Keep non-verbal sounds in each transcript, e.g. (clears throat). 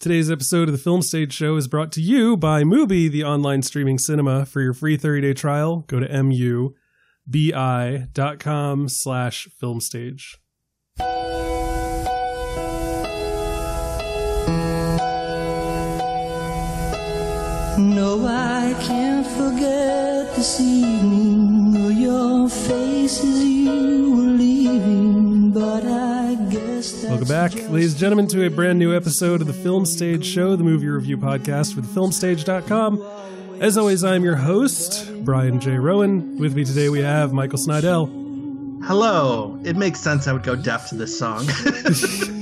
Today's episode of the Film Stage Show is brought to you by Mubi, the online streaming cinema. For your free 30-day trial, go to mubi.com slash filmstage. No, I can't forget this evening or your face as you were leaving, but I Welcome back, ladies and gentlemen, to a brand new episode of the Film Stage Show, the movie review podcast for thefilmstage.com. As always, I'm your host, Brian J. Rowan. With me today, we have Michael Snydel. Hello. It makes sense I would go deaf to this song. (laughs) (laughs)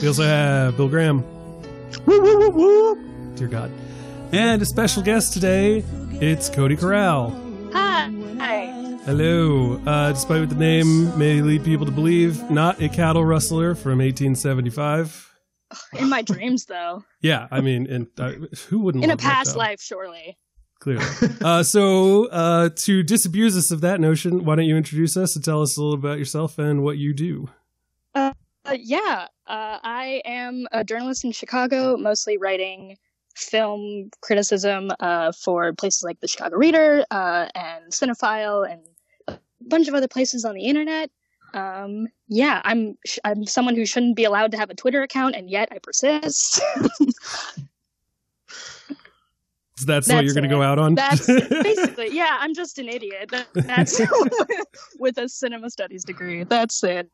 We also have Bill Graham. woo, woo, woo, woo. Dear God. And a special guest today, it's Cody Corrall. Hi. Hi. Hello. Uh, despite what the name may lead people to believe, not a cattle rustler from 1875. In my dreams, though. (laughs) Yeah, I mean, in, uh, who wouldn't In a past life, surely. Clearly. (laughs) uh, so, uh, to disabuse us of that notion, why don't you introduce us and tell us a little about yourself and what you do? Uh, yeah. Uh, I am a journalist in Chicago, mostly writing film criticism uh, for places like the Chicago Reader uh, and Cinephile and a bunch of other places on the internet. Um, yeah, I'm sh- I'm someone who shouldn't be allowed to have a Twitter account, and yet I persist. (laughs) So that's, what you're going to go out on? That's (laughs) basically, yeah, I'm just an idiot. That, that's (laughs) with a cinema studies degree. That's it.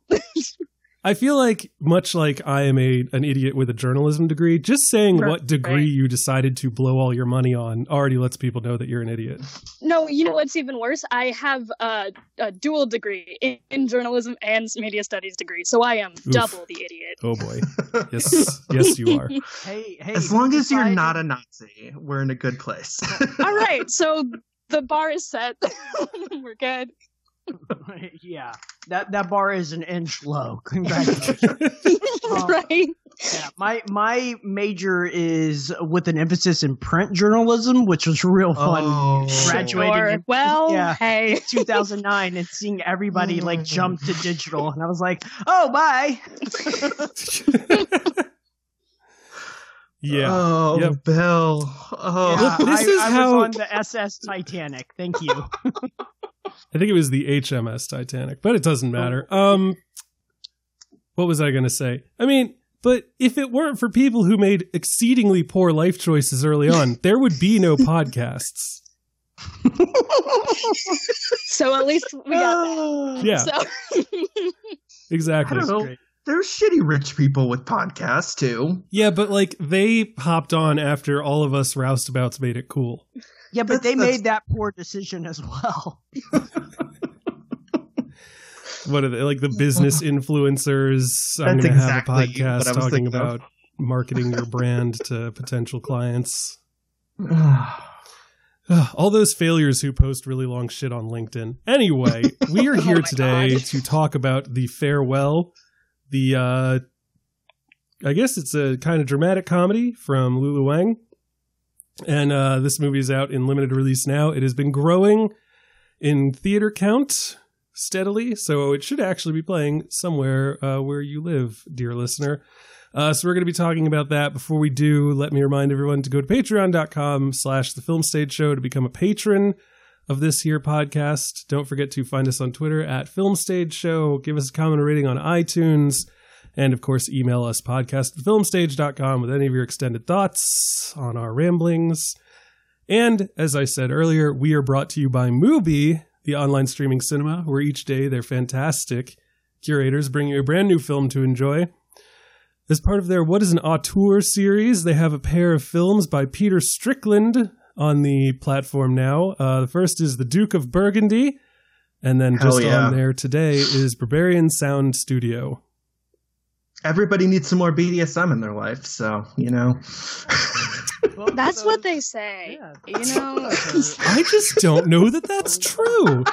I feel like, much like I am a an idiot with a journalism degree, just saying Right. what degree you decided to blow all your money on already lets people know that you're an idiot. No, you know what's even worse? I have a, a dual degree in, in journalism and media studies degree, so I am double the idiot. Oh boy. (laughs) Yes, yes, you are. Hey, hey. as long as you're not a Nazi, we're in a good place. All right, (laughs) so the bar is set. (laughs) We're good. (laughs) yeah, that that bar is an inch low. (laughs) Congratulations. (laughs) Um, right? yeah, my my major is with an emphasis in print journalism, which was real fun. Oh. Graduating Sure. in Well, yeah. hey. 2009 and seeing everybody Oh like jump to digital, and I was like, oh, bye. yeah. Oh, Yep. Bill. Oh. Yeah, this I, is I how- was on the SS Titanic. Thank you. I think it was the HMS Titanic, but it doesn't matter. Um, what was I going to say? I mean, but if it weren't for people who made exceedingly poor life choices early on, (laughs) there would be no podcasts. (laughs) So at least we got that. (sighs) Yeah, So (laughs) exactly. I don't know. There's shitty rich people with podcasts too. Yeah, but like they hopped on after all of us roustabouts made it cool. Yeah, but That's- they that's- made that poor decision as well. (laughs) What are they like the business influencers? I'm That's going to have a podcast talking thinking of. about marketing your brand to potential clients. (sighs) All those failures who post really long shit on LinkedIn. Anyway, we are (laughs) Oh here my today God. to talk about the farewell. The uh I guess it's a kind of dramatic comedy from Lulu Wang. And uh this movie is out in limited release now. It has been growing in theater count steadily, so it should actually be playing somewhere uh, where you live, dear listener. Uh, so we're going to be talking about that. Before we do, let me remind everyone to go to patreon.com slash the film stage show to become a patron of this here podcast. Don't forget to find us on Twitter at film stage show. Give us a comment or rating on iTunes. And of course, email us podcast at filmstage.com with any of your extended thoughts on our ramblings. And as I said earlier, we are brought to you by Mubi, the online streaming cinema, where each day their fantastic curators bring you a brand new film to enjoy. As part of their What is an Auteur series, they have a pair of films by Peter Strickland on the platform now. Uh, the first is The Duke of Burgundy, and then Hell just yeah. on there today is Berberian Sound Studio. Everybody needs some more BDSM in their life, so you know. (laughs) that's what they say. Yeah. You know? (laughs) I just don't know that that's true.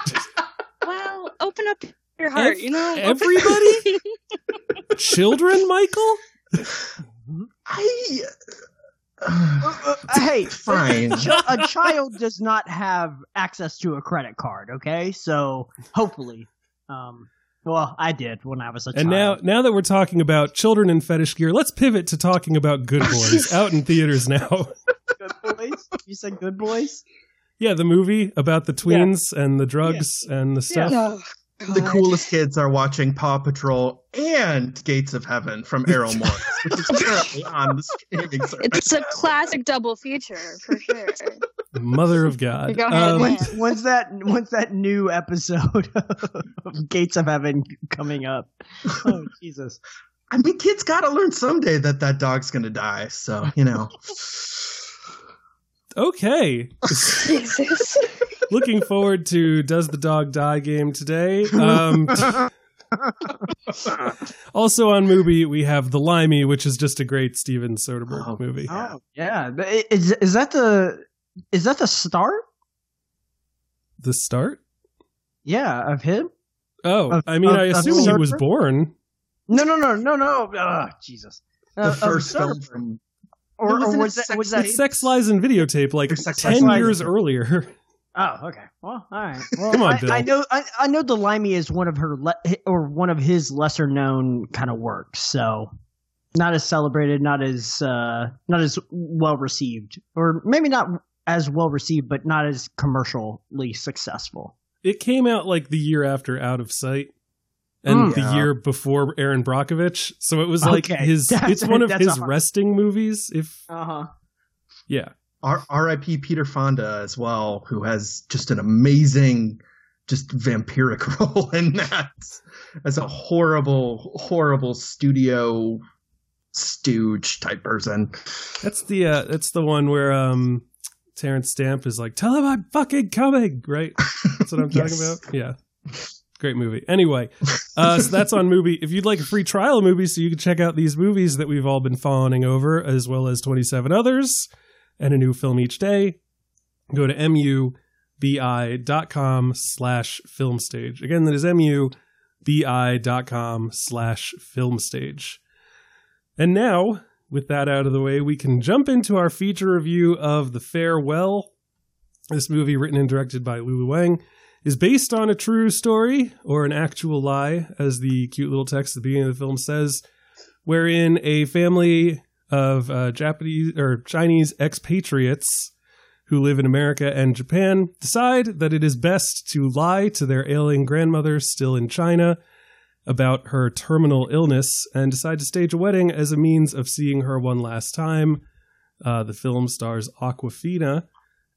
well, open up your heart, Ev- you know? everybody? (laughs) Children, Michael? I. Uh, hey, (sighs) Fine. A, a child does not have access to a credit card. Okay, so hopefully, um, Well, I did when I was a kid. And now, now that we're talking about children in fetish gear, let's pivot to talking about Good Boys (laughs) out in theaters now. Good Boys. You said Good Boys. yeah, the movie about the tweens and the drugs and the stuff. Oh, The coolest kids are watching Paw Patrol and Gates of Heaven from Errol (laughs) Morris, which is currently on the streaming service. It's a classic double feature for sure. Mother of God. Go ahead, Um. When's, when's that? When's that new episode (laughs) of Gates of Heaven coming up? Oh Jesus! I mean, kids got to learn someday that that dog's going to die. So, you know. (laughs) okay. (laughs) (laughs) Jesus. Looking forward to Does the Dog Die game today. Um, (laughs) also on Mubi, we have The Limey, which is just a great Steven Soderbergh Oh, movie. Yeah. Oh yeah, is is that the is that the start? The start? Yeah, of him. Oh, Of- I mean, of- I assume he was born. No, no, no, no, no. Oh, Jesus. The Uh, of first film from. Or, or was that Sex was that? Sex Lies and Videotape, like ten years earlier. Oh, okay. Well, all right. (laughs) Well, Come on, I, Bill. I know. I, I know. The Limey is one of her le- or one of his lesser known kind of works. So, not as celebrated, not as uh, not as well received, or maybe not as well received, but not as commercially successful. It came out like the year after Out of Sight. And Mm. the Yeah. year before Erin Brockovich, so it was like Okay. his. (laughs) That's- It's one of his a hard- resting movies. If Uh huh. yeah, R- R.I.P. Peter Fonda as well, who has just an amazing, just vampiric (laughs) role in that as a horrible, horrible studio stooge type person. That's the uh that's the one where um Terence Stamp is like, "Tell him I'm fucking coming," right? That's what I'm (laughs) talking Yes. about. Yeah, great Mubi. Anyway, uh, so that's on movie. If you'd like a free trial of movies, so you can check out these movies that we've all been fawning over, as well as 27 others, and a new film each day, go to mubi.com slash film stage. Again, that is mubi.com slash film stage. And now, with that out of the way, we can jump into our feature review of The Farewell. This movie, written and directed by Lulu Wang, is based on a true story or an actual lie, as the cute little text at the beginning of the film says, wherein a family of uh, Japanese or Chinese expatriates who live in America and Japan decide that it is best to lie to their ailing grandmother still in China about her terminal illness and decide to stage a wedding as a means of seeing her one last time. Uh, the film stars Awkwafina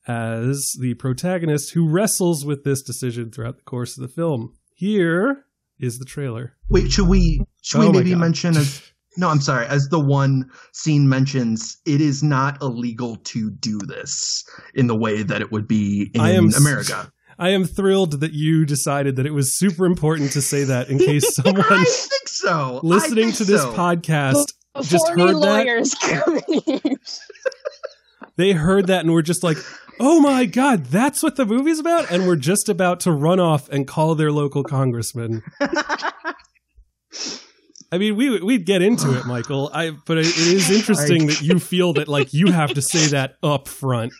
as the protagonist who wrestles with this decision throughout the course of the film. Here is the trailer. Wait, should we should Oh we maybe mention as no, I'm sorry, as the one scene mentions, it is not illegal to do this in the way that it would be in I am America. I am thrilled that you decided that it was super important to say that in case (laughs) someone I think so. Listening think to this so. podcast just Before any heard that lawyers come they heard that and were just like, "Oh my god, that's what the movie's about!" And we're just about to run off and call their local congressman. (laughs) I mean, we we'd get into it, Michael. I but it, it is interesting that you feel that like you have to say that up front.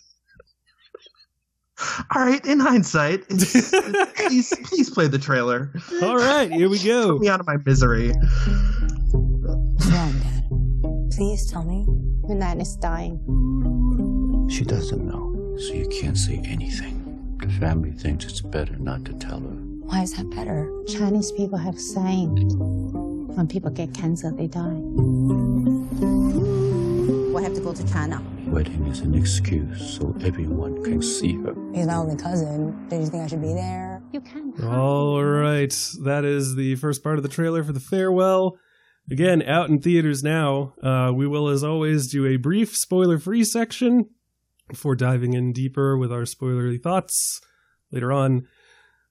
All right, in hindsight, please please play the trailer. All right, here we go. Put me out of my misery. What's wrong, Dad? Please tell me. Your nan is dying. She doesn't know, so you can't say anything. The family thinks it's better not to tell her. Why is that better? Chinese people have saying when people get cancer, they die. Why have to go to China? Wedding is an excuse so everyone can see her. He's my only cousin. Do you think I should be there? You can. All right, that is the first part of the trailer for the farewell. Again, out in theaters now. Uh, we will, as always, do a brief spoiler-free section before diving in deeper with our spoilery thoughts later on.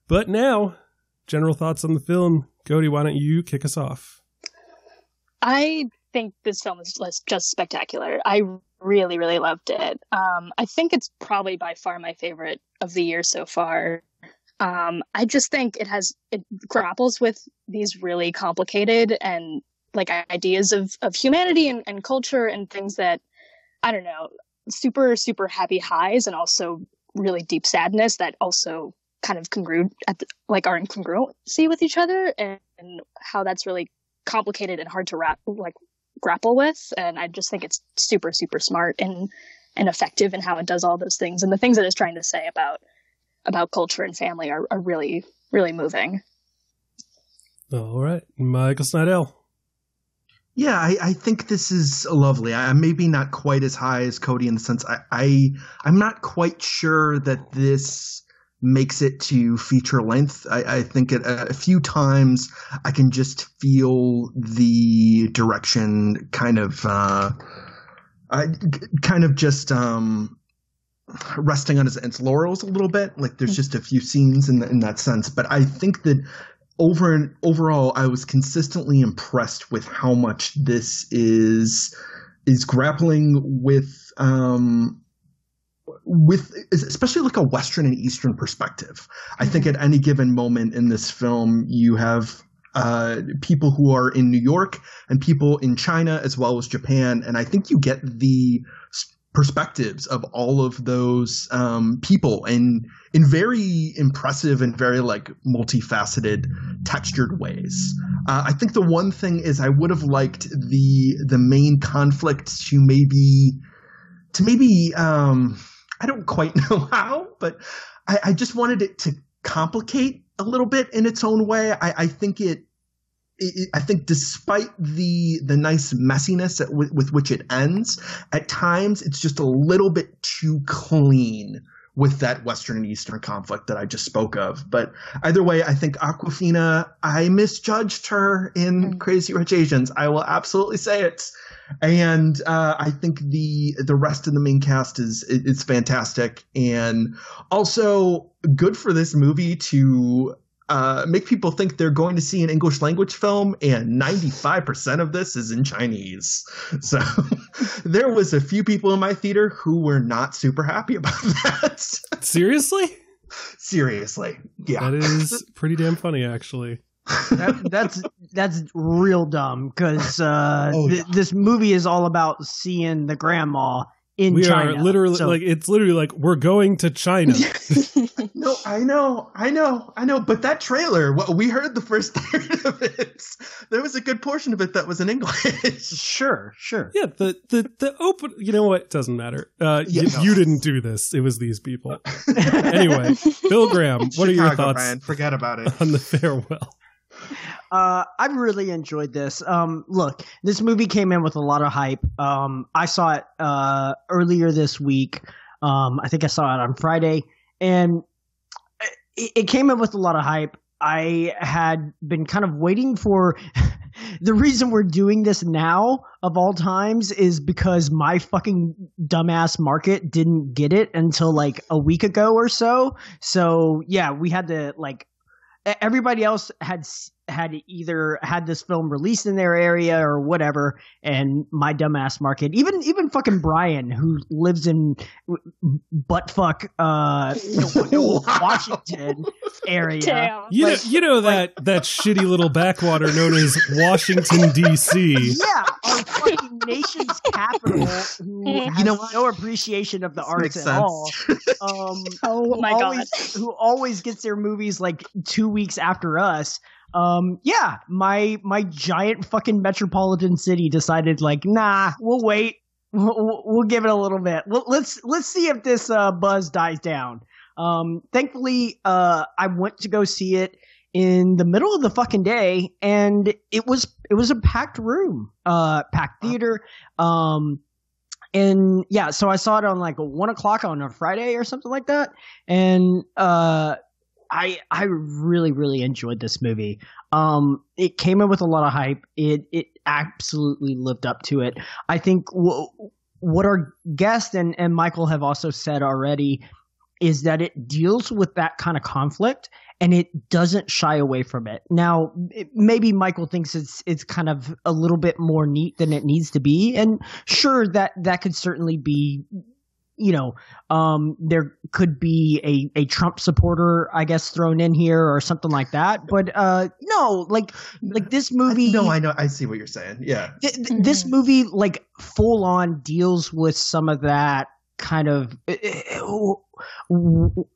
But now, general thoughts on the film. Cody, why don't you kick us off? I think this film is just- spectacular. I really, really loved it. Um, I think it's probably by far my favorite of the year so far. Um, I just think it has it grapples with these really complicated and like ideas of of humanity and, and culture and things that I don't know, super super happy highs and also really deep sadness that also kind of congruent at the, like are in congruency with each other and, and how that's really complicated and hard to wrap like grapple with. And I just think it's super super smart and and effective in how it does all those things. And the things that it's trying to say about about culture and family are, are really really moving. All right, Michael Snydel. Yeah, I, I think this is lovely. I, I'm maybe not quite as high as Cody in the sense I, I I'm not quite sure that this makes it to feature length. I, I think at a, a few times I can just feel the direction kind of uh, I, kind of just um, resting on its, its laurels a little bit. Like there's just a few scenes in the, in that sense, but I think that over and overall, I was consistently impressed with how much this is is grappling with um, with especially like a Western and Eastern perspective. I think at any given moment in this film, you have uh, people who are in New York and people in China as well as Japan, and I think you get the perspectives of all of those um, people in in very impressive and very like multifaceted, textured ways. Uh, I think the one thing is I would have liked the the main conflict to maybe to maybe um, I don't quite (laughs) know how, but I, I just wanted it to complicate a little bit in its own way. I, I think it it, I think despite the the nice messiness at, with, with which it ends, at times it's just a little bit too clean with that Western and Eastern conflict that I just spoke of. But either way, I think Awkwafina, I misjudged her in Crazy Rich Asians. I will absolutely say it. And uh, I think the the rest of the main cast is is fantastic, and also good for this movie to uh, make people think they're going to see an English language film, and 95% of this is in Chinese. (laughs) So (laughs) there was a few people in my theater who were not super happy (laughs) about that. Seriously? Seriously. Yeah. That is pretty damn funny, actually. that, that's that's real dumb because uh, Oh, th- this movie is all about seeing the grandma in we China. are literally So- like it's literally like we're going to China. (laughs) No, I know, I know, I know. But that trailer, what we heard the first (laughs) third of it, there was a good portion of it that was in English. (laughs) sure, sure. yeah, the the the open. You know what? Doesn't matter. Uh, Yeah, y- no. you didn't do this. It was these people. Anyway, Bill Graham, what are your Chicago, thoughts Brian, Forget about it. on the farewell? Uh, I really enjoyed this. Um, look, this movie came in with a lot of hype. Um, I saw it uh, earlier this week. Um, I think I saw it on Friday, and it, it came in with a lot of hype. I had been kind of waiting for. (laughs) the reason we're doing this now, of all times, is because my fucking dumbass market didn't get it until like a week ago or so. So yeah, we had to like everybody else had had either had this film released in their area or whatever and my dumbass market even even fucking brian who lives in w- buttfuck uh (laughs) washington area Damn. You Like- know, you know that that shitty little backwater known as Washington D.C. yeah our fucking nation's capital who You know no appreciation of the This arts at sense. all um (laughs) Oh who my god. Who always gets their movies like two weeks after us. Um, yeah, my my giant fucking metropolitan city decided like, nah, we'll wait. We'll, we'll- give it a little bit. Let- Let's let's see if this uh, buzz dies down. Um, thankfully, uh, I went to go see it in the middle of the fucking day, and it was it was a packed room, uh, packed theater. Um, and yeah, so I saw it on like one o'clock on a Friday or something like that, and uh, I I really really enjoyed this movie. Um, it came in with a lot of hype. It it absolutely lived up to it. I think w- what our guest and and Michael have also said already is that it deals with that kind of conflict and it doesn't shy away from it. Now, it, maybe Michael thinks it's it's kind of a little bit more neat than it needs to be, and sure that that could certainly be. You know, um, there could be a, a Trump supporter, I guess, thrown in here or something like that. But uh, no, like like this movie. No, I know. I see what you're saying. Yeah. Th- th- this movie like full on deals with some of that kind of uh,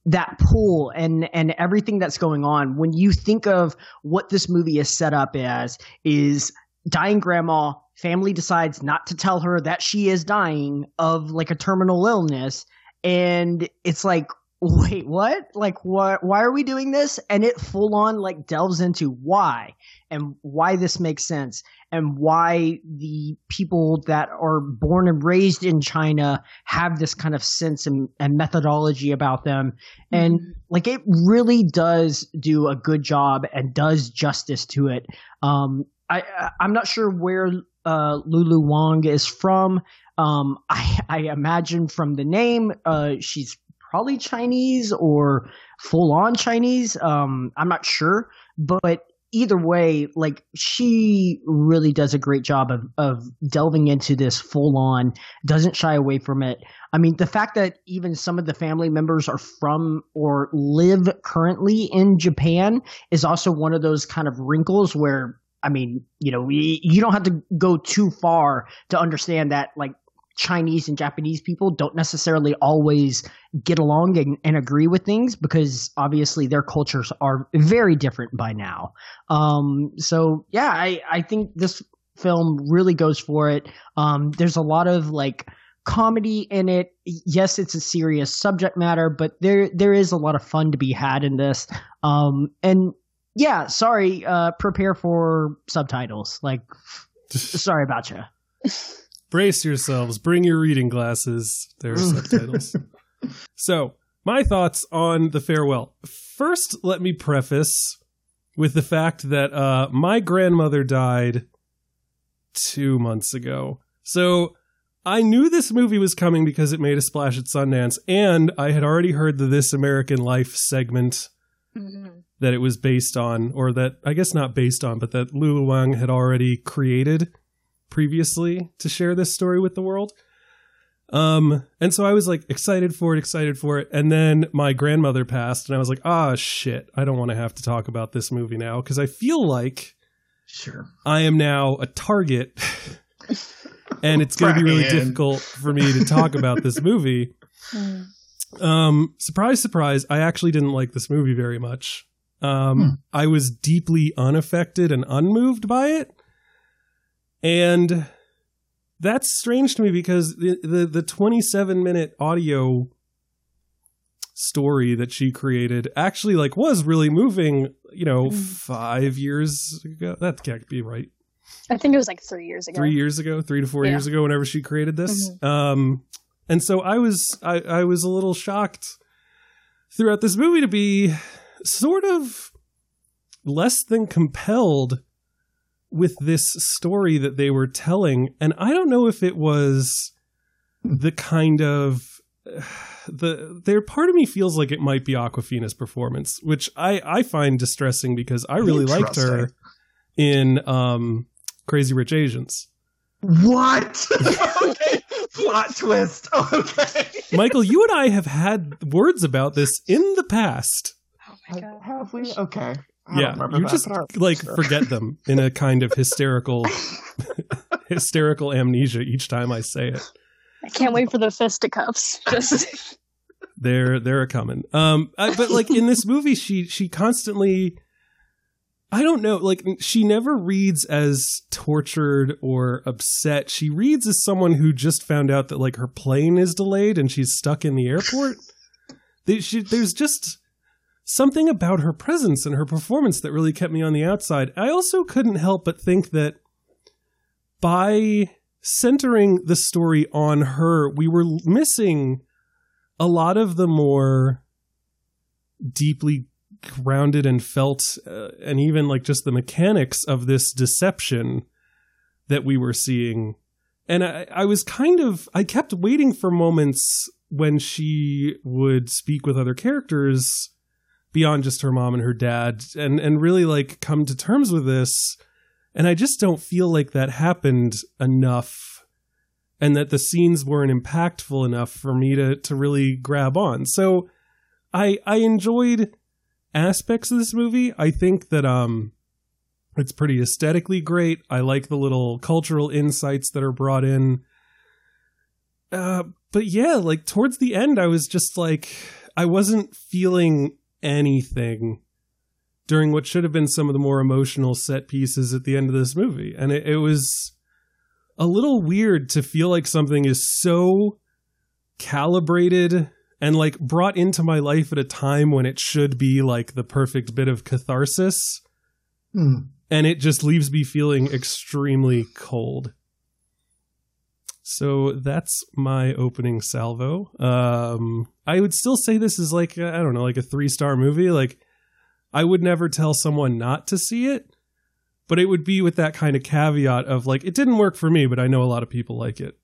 that pull and and everything that's going on when you think of what this movie is set up as is dying grandma family decides not to tell her that she is dying of like a terminal illness and it's like (laughs) wait what like what why are we doing this and it full on like delves into why and why this makes sense and why the people that are born and raised in China have this kind of sense and, and methodology about them. And like it really does do a good job and does justice to it. Um, I I'm not sure where uh, Lulu Wang is from. Um, I, I imagine from the name, uh, she's probably Chinese or full on Chinese. Um, I'm not sure, but either way, like she really does a great job of of delving into this full on, doesn't shy away from it. I mean, the fact that even some of the family members are from or live currently in Japan is also one of those kind of wrinkles where I mean, you know, you, don't have to go too far to understand that like Chinese and Japanese people don't necessarily always get along and, and, agree with things because obviously their cultures are very different by now. Um, so yeah, I, I think this film really goes for it. Um, there's a lot of like comedy in it. Yes, it's a serious subject matter, but there there is a lot of fun to be had in this. Um, and yeah, sorry, uh, prepare for subtitles. Like, (laughs) sorry about you. Brace yourselves. Bring your reading glasses. There are subtitles. (laughs) So, my thoughts on The Farewell. First, let me preface with the fact that uh, my grandmother died two months ago. So, I knew this movie was coming because it made a splash at Sundance, and I had already heard the This American Life segment mm-hmm. That it was based on, or that I guess not based on, but that Lulu Wang had already created previously to share this story with the world. Um, and so I was like excited for it, excited for it. And then my grandmother passed, and I was like, ah, shit, I don't want to have to talk about this movie now because I feel like sure I am now a target, (laughs) and it's going to be really difficult for me to talk about this movie. (laughs) um, surprise, surprise, I actually didn't like this movie very much. Um, hmm. I was deeply unaffected and unmoved by it. And that's strange to me because the, the, the 27 minute audio story that she created actually like was really moving, you know, mm. 5 years ago. That can't be right. I think it was like 3 years ago. 3 years ago, 3 to 4 yeah. years ago whenever she created this. Mm-hmm. Um and so I was I I was a little shocked throughout this movie to be sort of less than compelled with this story that they were telling. And i don't know if it was the kind of (sighs) the there part of me feels like it might be Awkwafina's performance which i i find distressing because i really liked her in um crazy rich asians. What? (laughs) Okay. Plot twist. Okay. Michael you and i have had words about this in the past oh have we okay yeah, you that, just like sure. forget them in a kind of (laughs) hysterical, (laughs) hysterical amnesia each time I say it. I can't wait for the fisticuffs. Just (laughs) they're they're a coming. Um, I, but like in this movie, she she constantly. I don't know. Like she never reads as tortured or upset. She reads as someone who just found out that like her plane is delayed and she's stuck in the airport. They, she, there's just something about her presence and her performance that really kept me on the outside. I also couldn't help but think that by centering the story on her, we were missing a lot of the more deeply grounded and felt, uh, and even like just the mechanics of this deception that we were seeing. And I, I was kind of, I kept waiting for moments when she would speak with other characters beyond just her mom and her dad and and really like come to terms with this. And i just don't feel like that happened enough and that the scenes weren't impactful enough for me to to really grab on. So i i enjoyed aspects of this movie. I think that um it's pretty aesthetically great. I like the little cultural insights that are brought in. Uh but yeah like towards the end i was just like I wasn't feeling anything during what should have been some of the more emotional set pieces at the end of this movie. And it, it was a little weird to feel like something is so calibrated and like brought into my life at a time when it should be like the perfect bit of catharsis. Hmm. And it just leaves me feeling extremely cold. So that's my opening salvo. Um, I would still say this is like, uh, I don't know, like a three star movie. Like, I would never tell someone not to see it, but it would be with that kind of caveat of like, it didn't work for me, but I know a lot of people like it.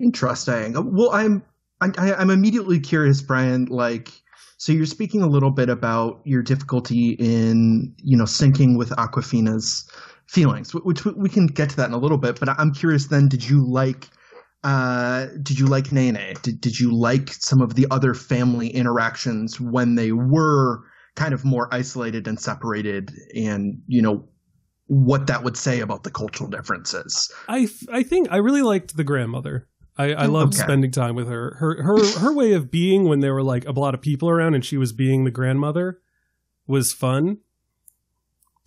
Interesting. Well, I'm I, I'm immediately curious, Brian. Like, so you're speaking a little bit about your difficulty in you know syncing with Awkwafina's feelings, which we can get to that in a little bit. But I'm curious. Then, did you like? Uh, did you like Nene? Did Did you like some of the other family interactions when they were kind of more isolated and separated, and you know what that would say about the cultural differences? I, I think I really liked the grandmother. I, I loved Okay. spending time with her. Her her her way of being when there were like a lot of people around and she was being the grandmother was fun.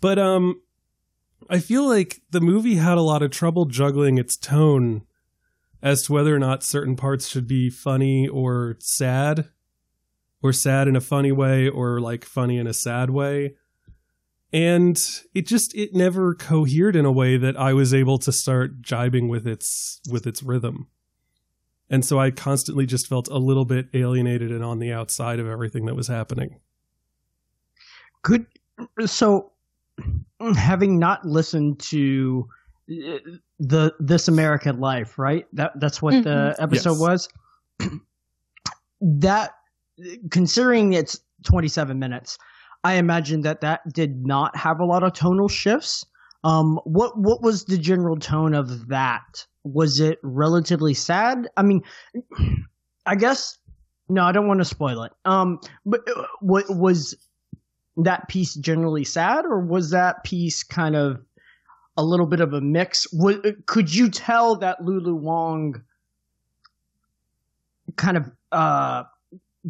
But um I feel like the movie had a lot of trouble juggling its tone as to whether or not certain parts should be funny or sad or sad in a funny way or like funny in a sad way and it just it never cohered in a way that I was able to start jibing with its with its rhythm. And so I constantly just felt a little bit alienated and on the outside of everything that was happening. Could so (clears throat) having not listened to the This American Life, right? That that's what the episode Yes. was. that considering it's 27 minutes, I imagine that that did not have a lot of tonal shifts. Um, what what was the general tone of that? Was it relatively sad? I mean, I guess no, I don't want to spoil it. Um, but uh, what was that piece generally sad, or was that piece kind of a little bit of a mix? Wa- Could you tell that Lulu Wang kind of uh,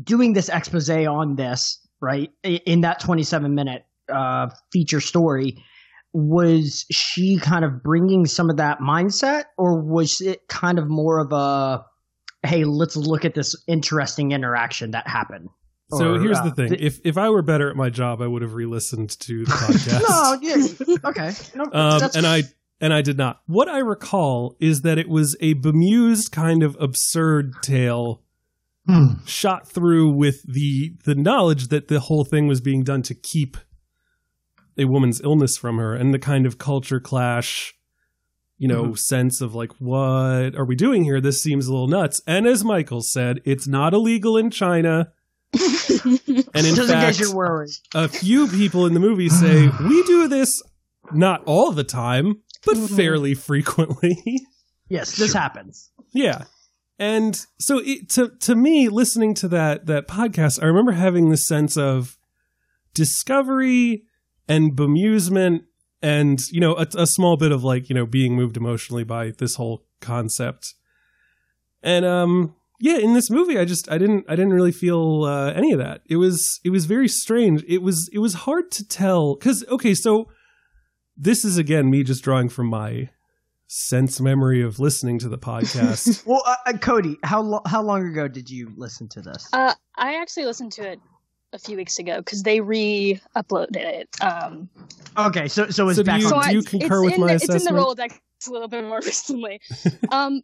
doing this expose on this, right, in that 27 minute uh, feature story? Was she kind of bringing some of that mindset, or was it kind of more of a, hey, let's look at this interesting interaction that happened? So Or, here's uh, the thing: th- if if I were better at my job, I would have re-listened to the (laughs) podcast. no, yeah, okay. No, um, and I and I did not. What I recall is that it was a bemused kind of absurd tale Hmm. shot through with the the knowledge that the whole thing was being done to keep a woman's illness from her and the kind of culture clash you know sense of like what are we doing here this seems a little nuts and as michael said it's not illegal in china and in just in fact you're a few people in the movie say we do this not all the time but fairly frequently Yes, this happens. yeah. And so it, to to me listening to that that podcast I remember having this sense of discovery and bemusement and you know a, a small bit of like you know being moved emotionally by this whole concept. And um yeah, in this movie I just I didn't I didn't really feel uh, any of that. It was it was very strange. It was it was hard to tell cuz okay, so this is again me just drawing from my sense memory of listening to the podcast. (laughs) Well, uh, uh, Cody, how lo- how long ago did you listen to this? Uh, I actually listened to it a few weeks ago because they re-uploaded it. Um, okay, so so it's So do back you- on. so do I, concur it's with in my the, It's in the assessment? Rolodex a little bit more (laughs) recently. (laughs) um,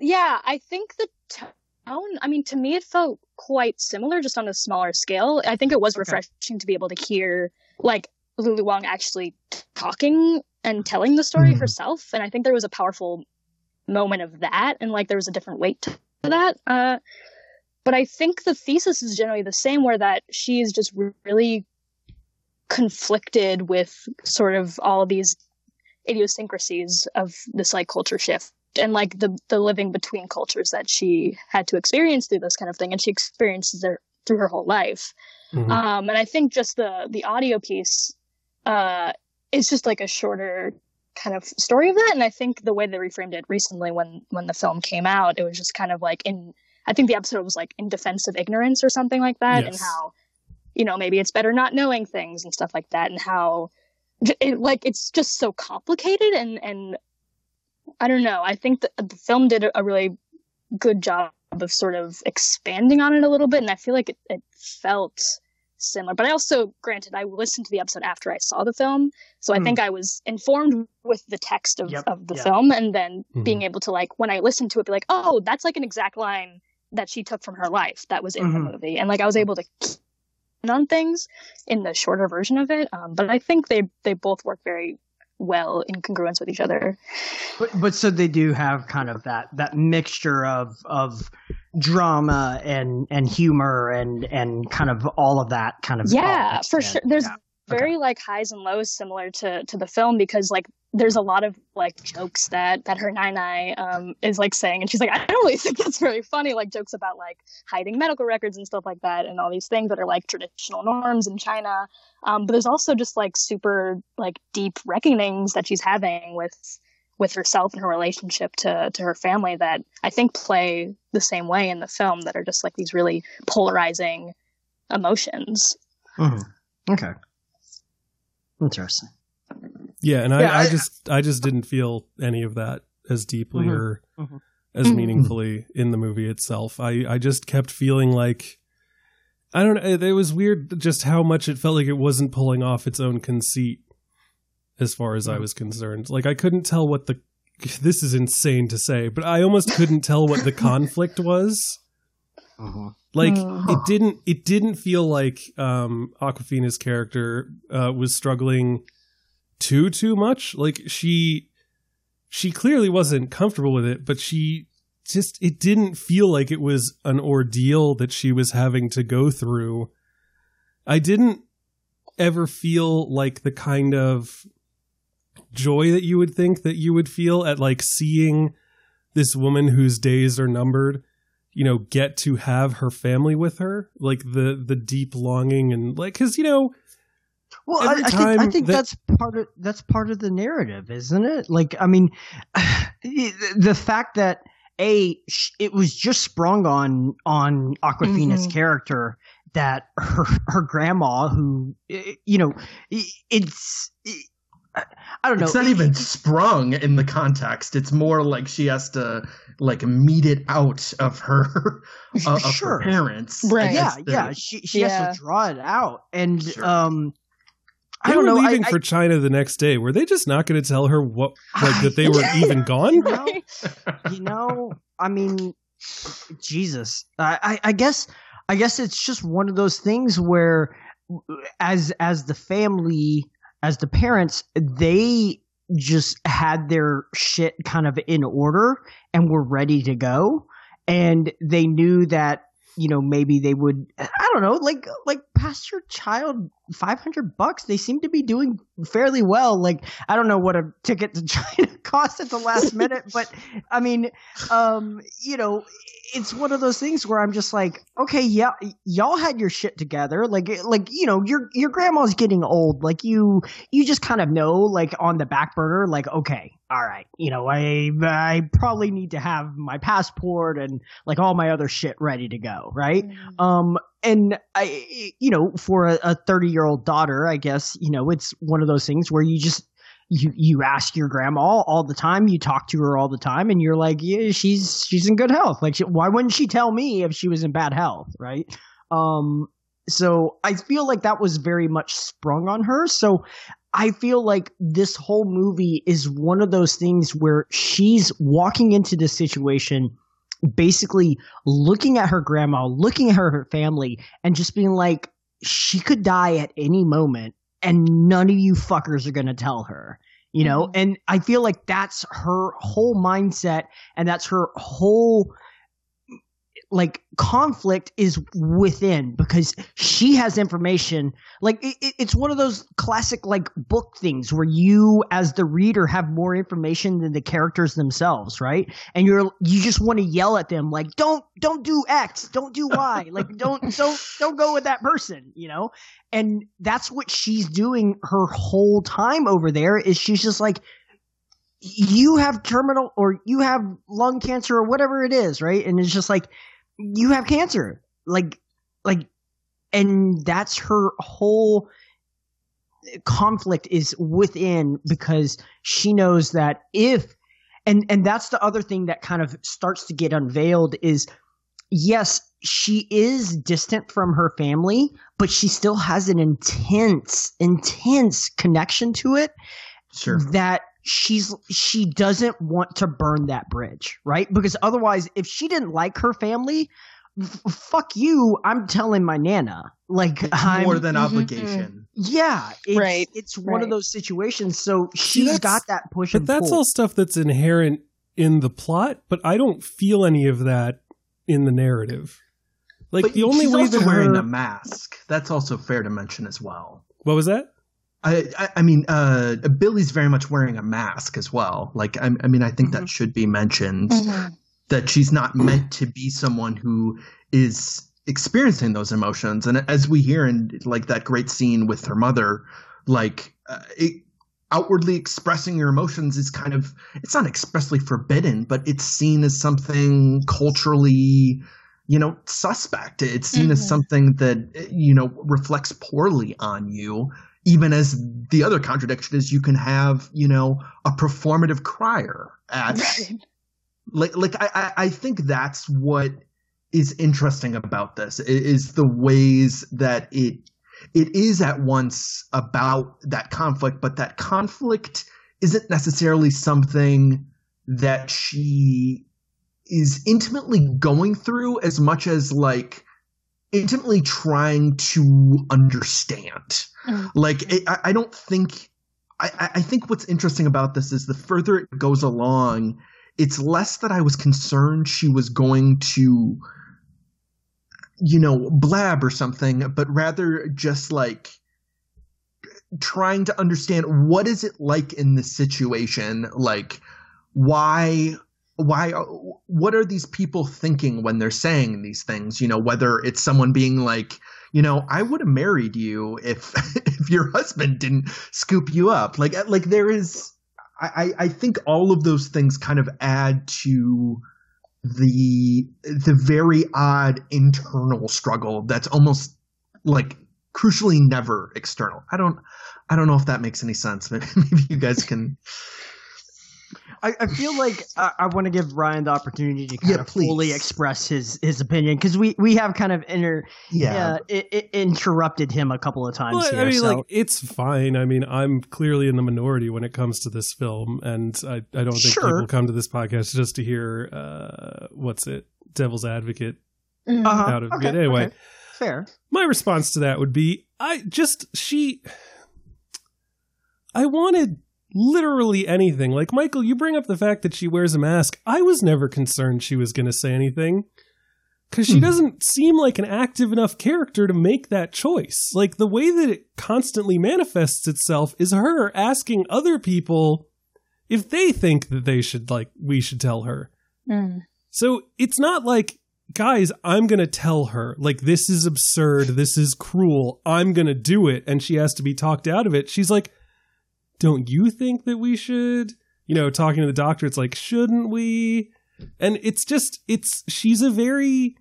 yeah, I think the tone. I mean, to me, it felt quite similar, just on a smaller scale. I think it was Okay. refreshing to be able to hear like Lulu Wang actually talking and telling the story Mhm. herself, and I think there was a powerful moment of that, and like there was a different weight to that. Uh, but I think the thesis is generally the same, where that she is just really conflicted with sort of all of these idiosyncrasies of this like culture shift and like the the living between cultures that she had to experience through this kind of thing and she experiences it through her whole life Mhm. um and i think just the the audio piece uh is just like a shorter kind of story of that. And I think the way they reframed it recently when when the film came out, it was just kind of like in I think the episode was like in defense of ignorance or something like that, and how you know maybe it's better not knowing things and stuff like that, and how it, like it's just so complicated and and I don't know. I think the, the film did a really good job of sort of expanding on it a little bit, and I feel like it, it felt similar. But I also, granted, I listened to the episode after I saw the film, so I Hmm. think I was informed with the text of, Yep, of the yep. film, and then Mhm. being able to like when I listened to it, be like, oh, that's like an exact line that she took from her life that was in Mhm. the movie, and like I was able to key on things in the shorter version of it. Um, but I think they they both work very well in congruence with each other. But but so they do have kind of that that mixture of of drama and and humor and and kind of all of that kind of yeah for sure there's Yeah. Very like highs and lows similar to to the film because like there's a lot of like jokes that that her nine um is like saying and she's like i don't really think that's very funny like jokes about like hiding medical records and stuff like that and all these things that are like traditional norms in china um but there's also just like super like deep reckonings that she's having with with herself and her relationship to to her family that i think play the same way in the film that are just like these really polarizing emotions Mhm. Okay. Interesting. Yeah, and I, Yeah, I, I- just I just didn't feel any of that as deeply Mhm. or Mhm. as Mhm. meaningfully in the movie itself. I I just kept feeling like I don't know. It, it was weird just how much it felt like it wasn't pulling off its own conceit, as far as I Mhm. was concerned. Like I couldn't tell what the (laughs) this is insane to say, but I almost couldn't tell what the (laughs) conflict was. Like Hmm. it didn't it didn't feel like um Awkwafina's character uh was struggling too too much. Like she she clearly wasn't comfortable with it, but she just it didn't feel like it was an ordeal that she was having to go through. I didn't ever feel like the kind of joy that you would think that you would feel at like seeing this woman whose days are numbered you know get to have her family with her like the the deep longing and like because you know Well, I, I think I think that- that's part of that's part of the narrative, isn't it? Like, I mean, (sighs) the fact that a it was just sprung on on Awkwafina's Mhm. character that her her grandma, who you know, i- it's I don't know. It's not even sprung in the context. It's more like she has to like meet it out of her (laughs) uh, of Sure. her parents. Right. Yeah, against yeah. She she Yeah. has to draw it out, and Sure. um, I they don't were know. I- leaving I- for china the next day were they just not going to tell her what like that they (laughs) were even gone (laughs) know? you know i mean jesus I, I i guess i guess it's just one of those things where as as the family as the parents they just had their shit kind of in order and were ready to go. And they knew that you know maybe they would i don't know like like pass your child 500 bucks they seem to be doing fairly well. Like i don't know what a ticket to (laughs) china cost at the last minute but i mean um you know it's one of those things where i'm just like okay yeah y'all had your shit together. Like like you know your your grandma's getting old. Like you you just kind of know like on the back burner like okay all right you know i i probably need to have my passport and like all my other shit ready to go right? Um and i you know for a 30 year old daughter i guess you know it's one of those things where you just you you ask your grandma all the time you talk to her all the time and you're like yeah she's she's in good health. Like she, why wouldn't she tell me if she was in bad health right? Um so i feel like that was very much sprung on her. So I feel like this whole movie is one of those things where she's walking into this situation basically looking at her grandma, looking at her, her family, and just being like, she could die at any moment, and none of you fuckers are going to tell her. You know, mm-hmm. and I feel like that's her whole mindset, and that's her whole like conflict is within because she has information. Like it, it- it's one of those classic like book things where you as the reader have more information than the characters themselves right? And you're you just want to yell at them like don't don't do x don't do y (laughs) like don't don't don't go with that person you know? And that's what she's doing her whole time over there is she's just like you have terminal or you have lung cancer or whatever it is, right? And it's just like you have cancer. Like like and that's her whole conflict is within because she knows that if and and that's the other thing that kind of starts to get unveiled is yes she is distant from her family but she still has an intense intense connection to it Sure. that she's she doesn't want to burn that bridge right because otherwise if she didn't like her family f- fuck you i'm telling my nana like i'm More than Mhm. obligation. yeah, it's, Right, It's one of those situations. So she's that's- got that push But and that's pull. all stuff that's inherent in the plot, but I don't feel any of that in the narrative. Like But the only she's way also that wearing her, a mask. That's also fair to mention as well. what was that? I, I, mean, uh, Billy's very much wearing a mask as well. Like, I, I mean, I think Mm-hmm. that should be mentioned Mhm. that she's not meant to be someone who is experiencing those emotions. And as we hear in like that great scene with her mother, like uh, it, outwardly expressing your emotions is kind of it's not expressly forbidden, but it's seen as something culturally you know suspect it's seen as Mhm. something that you know reflects poorly on you even as the other contradiction is you can have you know a performative crier at Right. like like I, I I think that's what is interesting about this is the ways that it it is at once about that conflict but that conflict isn't necessarily something that she is intimately going through as much as like intimately trying to understand Mhm. like I, I don't think I- I think what's interesting about this is the further it goes along it's less that i was concerned she was going to you know blab or something but rather just like trying to understand what is it like in this situation like why why uh, what are these people thinking when they're saying these things? You know whether it's someone being like you know i would have married you if (laughs) if your husband didn't scoop you up. Like uh, like there is i i think all of those things kind of add to the the very odd internal struggle that's almost like crucially never external. I don't i don't know if that makes any sense but (laughs) maybe you guys can I, I feel like (laughs) I, I want to give Brian the opportunity to kind Yeah, of fully express his his opinion because we we have kind of inter yeah uh, i i interrupted him a couple of times Well, here. I mean, so like it's fine. I mean, I'm clearly in the minority when it comes to this film, and I, I don't think Sure. people come to this podcast just to hear uh, what's it, Devil's Advocate Mhm. uh-huh. out of okay, it. Anyway, okay. fair. my response to that would be I just she I wanted literally anything. Like Michael, you bring up the fact that she wears a mask. I was never concerned she was going to say anything cuz she Hmm. doesn't seem like an active enough character to make that choice. Like the way that it constantly manifests itself is her asking other people if they think that they should like we should tell her. Mm. So it's not like, guys, I'm going to tell her, like, this is absurd. This is cruel. I'm going to do it. And she has to be talked out of it. She's like, don't you think that we should? You know, talking to the doctor, it's like, shouldn't we? And it's just, it's, she's a very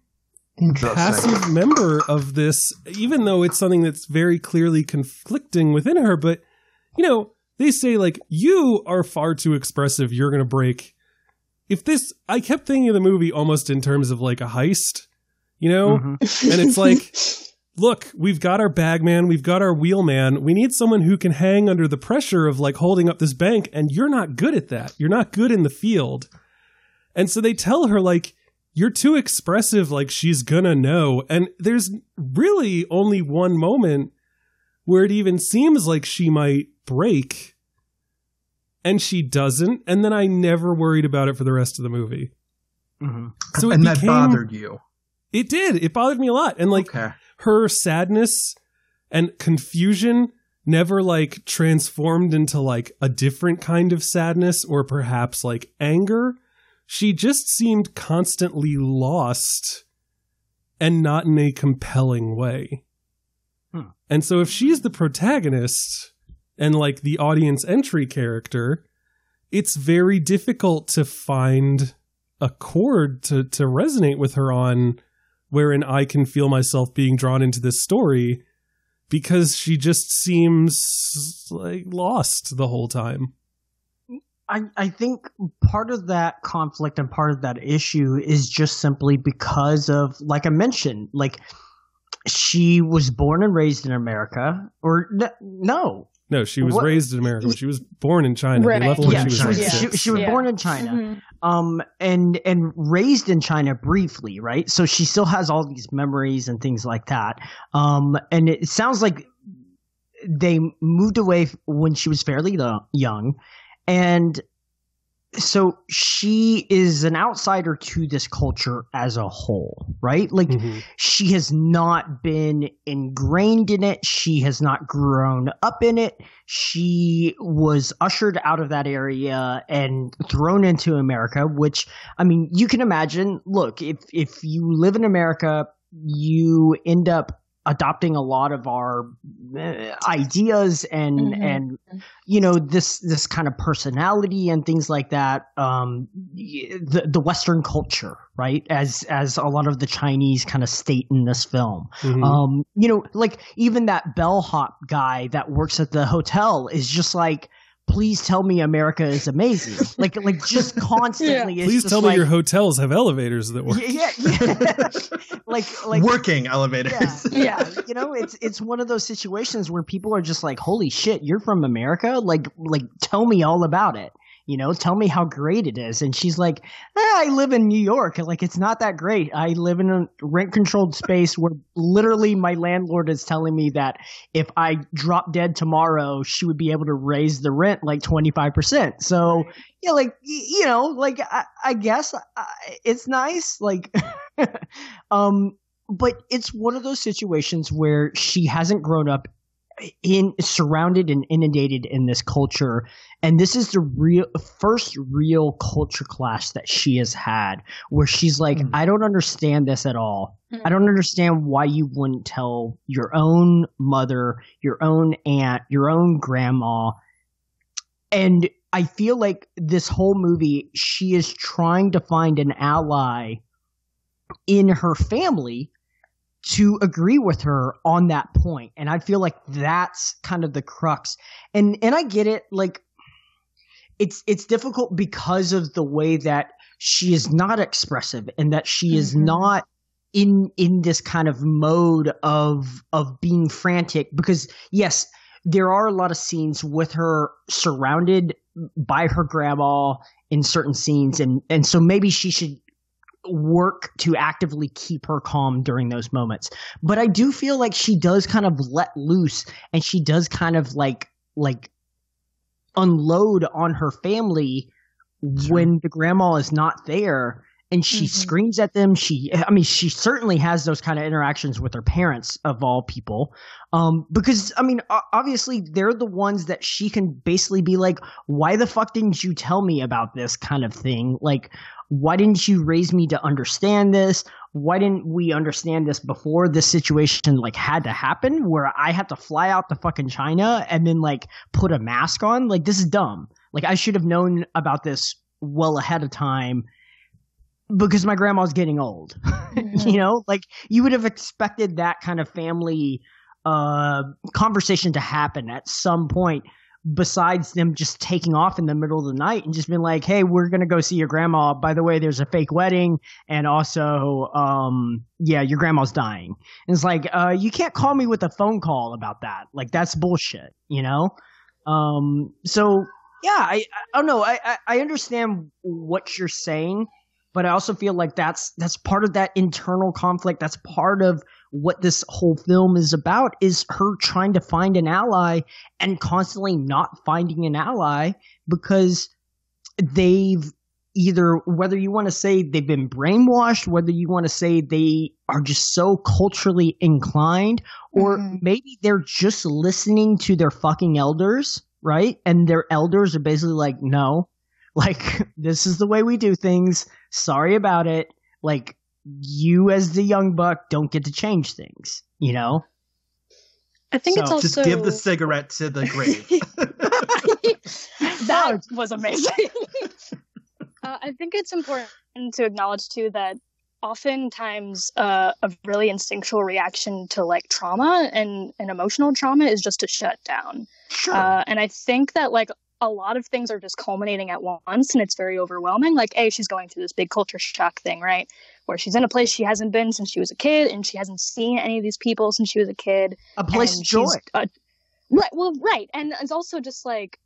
passive member of this, even though it's something that's very clearly conflicting within her. But, you know, they say, like, you are far too expressive. You're going to break. If this, I kept thinking of the movie almost in terms of like a heist, you know? Mhm. And it's like, (laughs) look, we've got our bagman, we've got our wheelman. We need someone who can hang under the pressure of like holding up this bank, and you're not good at that. You're not good in the field. And so they tell her, like, you're too expressive, like she's gonna know. And there's really only one moment where it even seems like she might break. And she doesn't, and then I never worried about it for the rest of the movie. Mhm. So and that became- bothered you It did. It bothered me a lot. And like okay her sadness and confusion never like transformed into like a different kind of sadness or perhaps like anger. She just seemed constantly lost and not in a compelling way. Hmm. And so if she's the protagonist and like the audience entry character, it's very difficult to find a chord to to resonate with her on wherein I can feel myself being drawn into this story because she just seems like lost the whole time. I, I think part of that conflict and part of that issue is just simply because of, like I mentioned, like she was born and raised in America, or no, No, she was What- raised in America. She was born in China. Right. They left yeah, she was she was, like she, she was Yeah. born in China, Mhm. um, and and raised in China briefly, right? So she still has all these memories and things like that. Um, and it sounds like they moved away when she was fairly young, and so she is an outsider to this culture as a whole, right? Like Mhm. she has not been ingrained in it. She has not grown up in it. She was ushered out of that area and thrown into America, which I mean, you can imagine, look, if if you live in America, you end up adopting a lot of our uh, ideas and Mhm. and you know this this kind of personality and things like that um the the western culture right as as a lot of the chinese kind of state in this film Mhm. um you know like even that bellhop guy that works at the hotel is just like please tell me america is amazing (laughs) like like just constantly it's Please just tell me your hotels have elevators that work. yeah, yeah, yeah. (laughs) like like Working elevators. yeah, yeah. (laughs) You know, it's it's one of those situations where people are just like, "Holy shit, you're from America! Like, like, tell me all about it." You know, tell me how great it is. And she's like, eh, "I live in New York. Like, it's not that great. I live in a rent-controlled space where literally my landlord is telling me that if I drop dead tomorrow, she would be able to raise the rent like twenty five percent. So, yeah, like y- you know, like I, I guess it's nice. Like, (laughs) um, but it's one of those situations where she hasn't grown up in surrounded and inundated in this culture. And this is the real first real culture clash that she has had where she's like Mm. i don't understand this at all. I don't understand why you wouldn't tell your own mother your own aunt your own grandma. And i feel like this whole movie she is trying to find an ally in her family to agree with her on that point and i feel like that's kind of the crux and and i get it like it's it's difficult because of the way that she is not expressive and that she is Mhm. not in in this kind of mode of of being frantic because yes there are a lot of scenes with her surrounded by her grandma in certain scenes and and so maybe she should work to actively keep her calm during those moments. But I do feel like she does kind of let loose and she does kind of like like unload on her family when the grandma is not there and she Mhm. screams at them. She i mean she certainly has those kind of interactions with her parents of all people. Um because i mean obviously they're the ones that she can basically be like why the fuck didn't you tell me about this kind of thing? Like why didn't you raise me to understand this? Why didn't we understand this before this situation like had to happen where i had to fly out to fucking china and then like put a mask on? Like this is dumb. Like i should have known about this well ahead of time because my grandma's getting old. (laughs) You know like you would have expected that kind of family uh conversation to happen at some point besides them just taking off in the middle of the night and just being like hey we're gonna go see your grandma. By the way there's a fake wedding and also um yeah your grandma's dying. And it's like uh you can't call me with a phone call about that. Like that's bullshit you know? Um so yeah i i don't know. I i, I understand what you're saying but I also feel like that's that's part of that internal conflict. That's part of what this whole film is about is her trying to find an ally and constantly not finding an ally because they've either whether you want to say they've been brainwashed, whether you want to say they are just so culturally inclined, or Mhm. maybe they're just listening to their fucking elders, right? And their elders are basically like, no, (laughs) like this is the way we do things. Sorry about it. Like you as the young buck don't get to change things, you know? I think it's So- also Just give the cigarette to the grave. (laughs) (laughs) that was amazing. uh, I think it's important to acknowledge too that oftentimes uh, a really instinctual reaction to like trauma and, and emotional trauma is just to shut down. Sure. Uh, and I think that like a lot of things are just culminating at once and it's very overwhelming. Like, A, she's going through this big culture shock thing, right? Where she's in a place she hasn't been since she was a kid and she hasn't seen any of these people since she was a kid. a place joy. uh, right. Well, right. And it's also just like,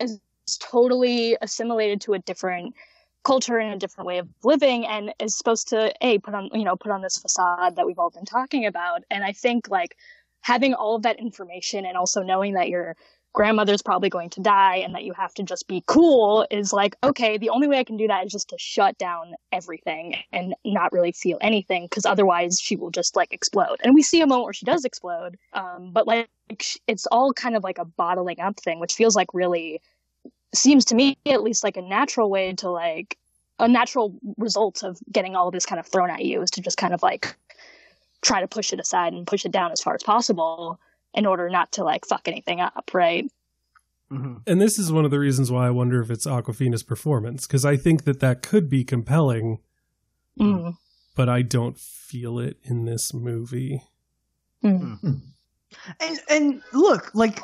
is totally assimilated to a different culture and a different way of living and is supposed to a put on you know put on this facade that we've all been talking about and i think like having all of that information and also knowing that your grandmother's probably going to die and that you have to just be cool is like okay the only way i can do that is just to shut down everything and not really feel anything because otherwise she will just like explode. And we see a moment where she does explode um, but like it's all kind of like a bottling up thing which feels like really seems to me at least like a natural way to like a natural result of getting all of this kind of thrown at you is to just kind of like try to push it aside and push it down as far as possible in order not to like fuck anything up, right? Mhm. And this is one of the reasons why I wonder if it's Awkwafina's performance because I think that that could be compelling, Mm. but I don't feel it in this movie. Mm. And and look, like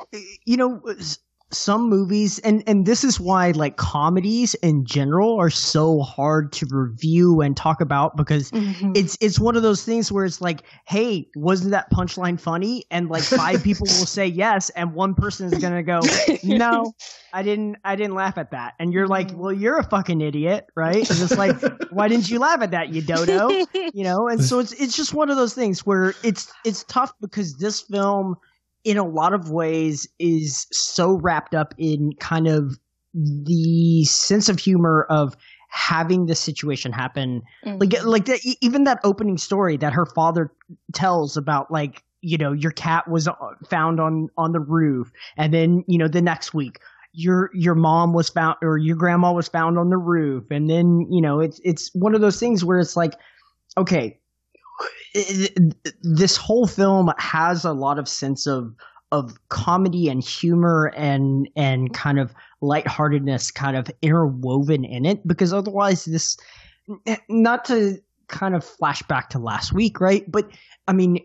you know, s- some movies, and and this is why like comedies in general are so hard to review and talk about because Mhm. it's it's one of those things where it's like, hey, wasn't that punchline funny? And like five people will say yes, and one person is gonna go, no, I didn't, I didn't laugh at that. And you're like, well, you're a fucking idiot, right? And it's like, why didn't you laugh at that, you dodo? you know and so it's it's just one of those things where it's it's tough because this film in a lot of ways is so wrapped up in kind of the sense of humor of having the situation happen Mm. like like that e- even that opening story that her father tells about like you know your cat was uh, found on on the roof and then you know the next week your your mom was found or your grandma was found on the roof and then you know it's it's one of those things where it's like okay this whole film has a lot of sense of of comedy and humor and and kind of lightheartedness kind of interwoven in it because otherwise this not to kind of flash back to last week right? But i mean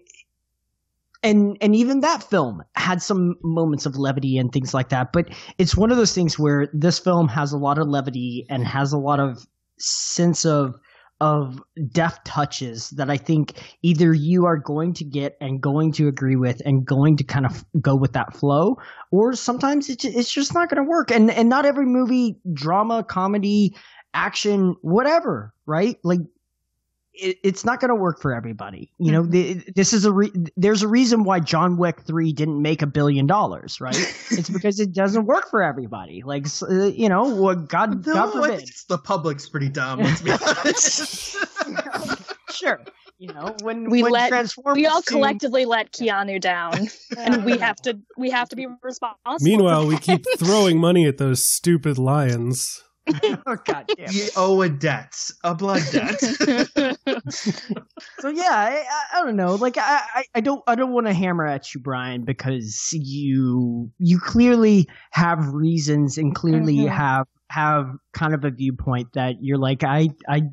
and and even that film had some moments of levity and things like that. But it's one of those things where this film has a lot of levity and has a lot of sense of of deft touches that I think either you are going to get and going to agree with and going to kind of go with that flow, or sometimes it's just not going to work. And and not every movie, drama, comedy, action, whatever, right? Like it, it's not going to work for everybody. You know, the, this is a re- there's a reason why John Wick three didn't make a billion dollars, right? (laughs) it's because it doesn't work for everybody. Like uh, you know, what God No, God forbid. think the public's pretty dumb. Let's be honest. (laughs) (laughs) sure. You know, when We when let- Transformers we all 2 collectively let Keanu down, and we have to we have to be responsible. Meanwhile, we keep throwing money at those stupid lions. (laughs) oh god (laughs) damn. you owe a debt, a blood debt. (laughs) So yeah, I, I, I don't know. Like I, I, I don't I don't want to hammer at you, Brian, because you you clearly have reasons and clearly Mhm. have have kind of a viewpoint that you're like I I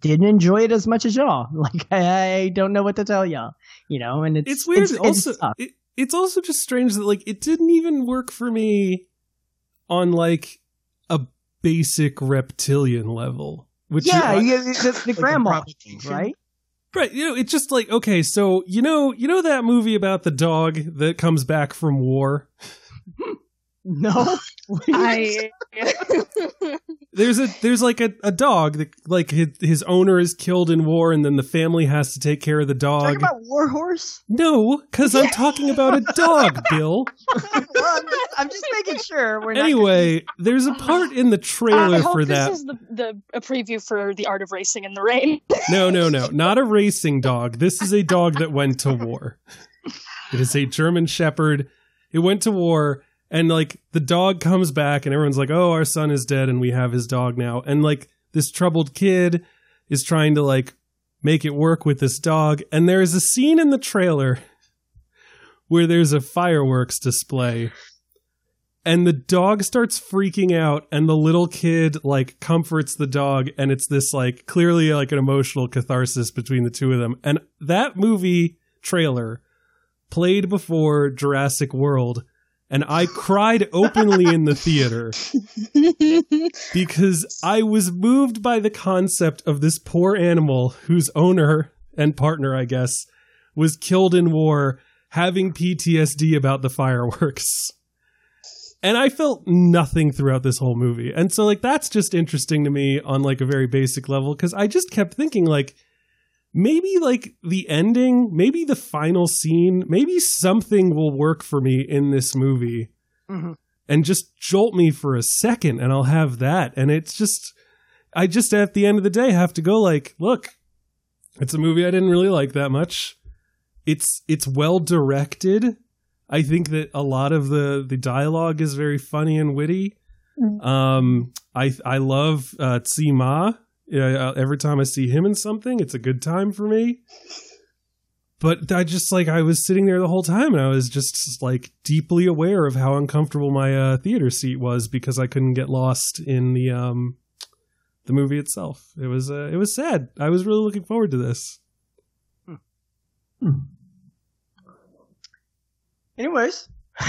didn't enjoy it as much as y'all. Like I, I don't know what to tell y'all. You know, and it's It's weird. It's, also, it's tough. it, it's also just strange that like it didn't even work for me on like a basic reptilian level. Which yeah, you- yeah, the, the (laughs) grandma, right? Right, you know, it's just like okay, so you know, you know that movie about the dog that comes back from war. (laughs) (laughs) No, I (laughs) There's a there's like a, a dog that like his, his owner is killed in war, and then the family has to take care of the dog. talking dog. about Warhorse. no, because I'm talking about a dog, (laughs) Bill. well, I'm, just, I'm just making sure we're not Anyway, there's a part in the I trailer hope for that. this is the, the a preview for the art of racing in the rain. No, no, no. Not a racing dog. This is a dog that went to war. It is a German Shepherd. It went to war, and like the dog comes back, and everyone's like, oh, our son is dead, and we have his dog now. And like this troubled kid is trying to like make it work with this dog. And there is a scene in the trailer where there's a fireworks display. and the dog starts freaking out and the little kid like comforts the dog and it's this like clearly like an emotional catharsis between the two of them and that movie trailer played before Jurassic World and I cried openly in the theater (laughs) because I was moved by the concept of this poor animal whose owner and partner I guess was killed in war having PTSD about the fireworks and I felt nothing throughout this whole movie. And so like that's just interesting to me on like a very basic level cuz I just kept thinking like maybe like the ending, maybe the final scene, maybe something will work for me in this movie Mhm. and just jolt me for a second and I'll have that and it's just I just at the end of the day have to go like, look, it's a movie I didn't really like that much. It's it's well directed. I think that a lot of the the dialogue is very funny and witty. Mm. Um, I I love uh, Tzi Ma. Uh, every time I see him in something, it's a good time for me. But I just like I was sitting there the whole time, and I was just like deeply aware of how uncomfortable my uh, theater seat was because I couldn't get lost in the um the movie itself. It was uh, it was sad. I was really looking forward to this. Anyways, (laughs)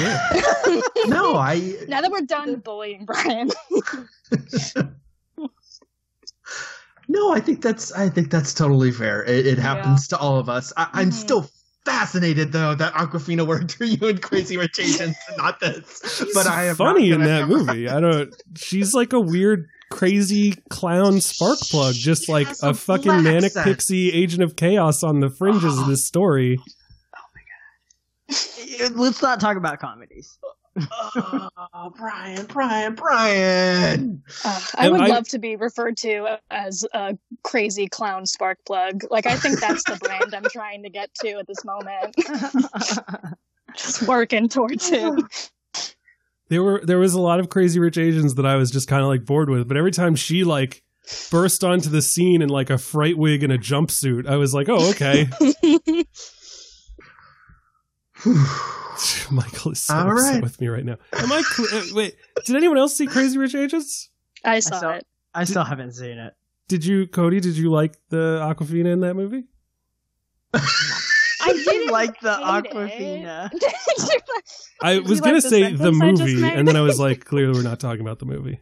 no, I now that we're done bullying Brian, (laughs) (laughs) no, I think that's I think that's totally fair. It, it happens to all of us. I, I'm Mhm. still fascinated though that Awkwafina worked through (laughs) you in Crazy Rich Asians, not this. But I am funny in that movie. I don't. She's like a weird, crazy clown spark plug, just like a a fucking manic accent. pixie agent of chaos on the fringes of this (gasps) story. let's not talk about comedies. Oh, Brian, Brian, Brian. uh, I And would I- love to be referred to as a crazy clown spark plug. Like I think that's the brand I'm trying to get to at this moment. (laughs) Just working towards it. There were there was a lot of crazy rich Asians that I was just kind of like bored with, but every time she like burst onto the scene in like a fright wig and a jumpsuit, I was like, oh okay. (laughs) (sighs) (laughs) (laughs) Michael is so All upset right. with me right now. Am I? Cl- uh, (laughs) wait, did anyone else see Crazy Rich Asians? I saw saw- it. I still haven't seen it. Did you, Cody? Did you like the Awkwafina in that movie? I did (laughs) like the. Awkwafina. I was you gonna like say the sentence I just movie, and then I was like, clearly we're not talking about the movie.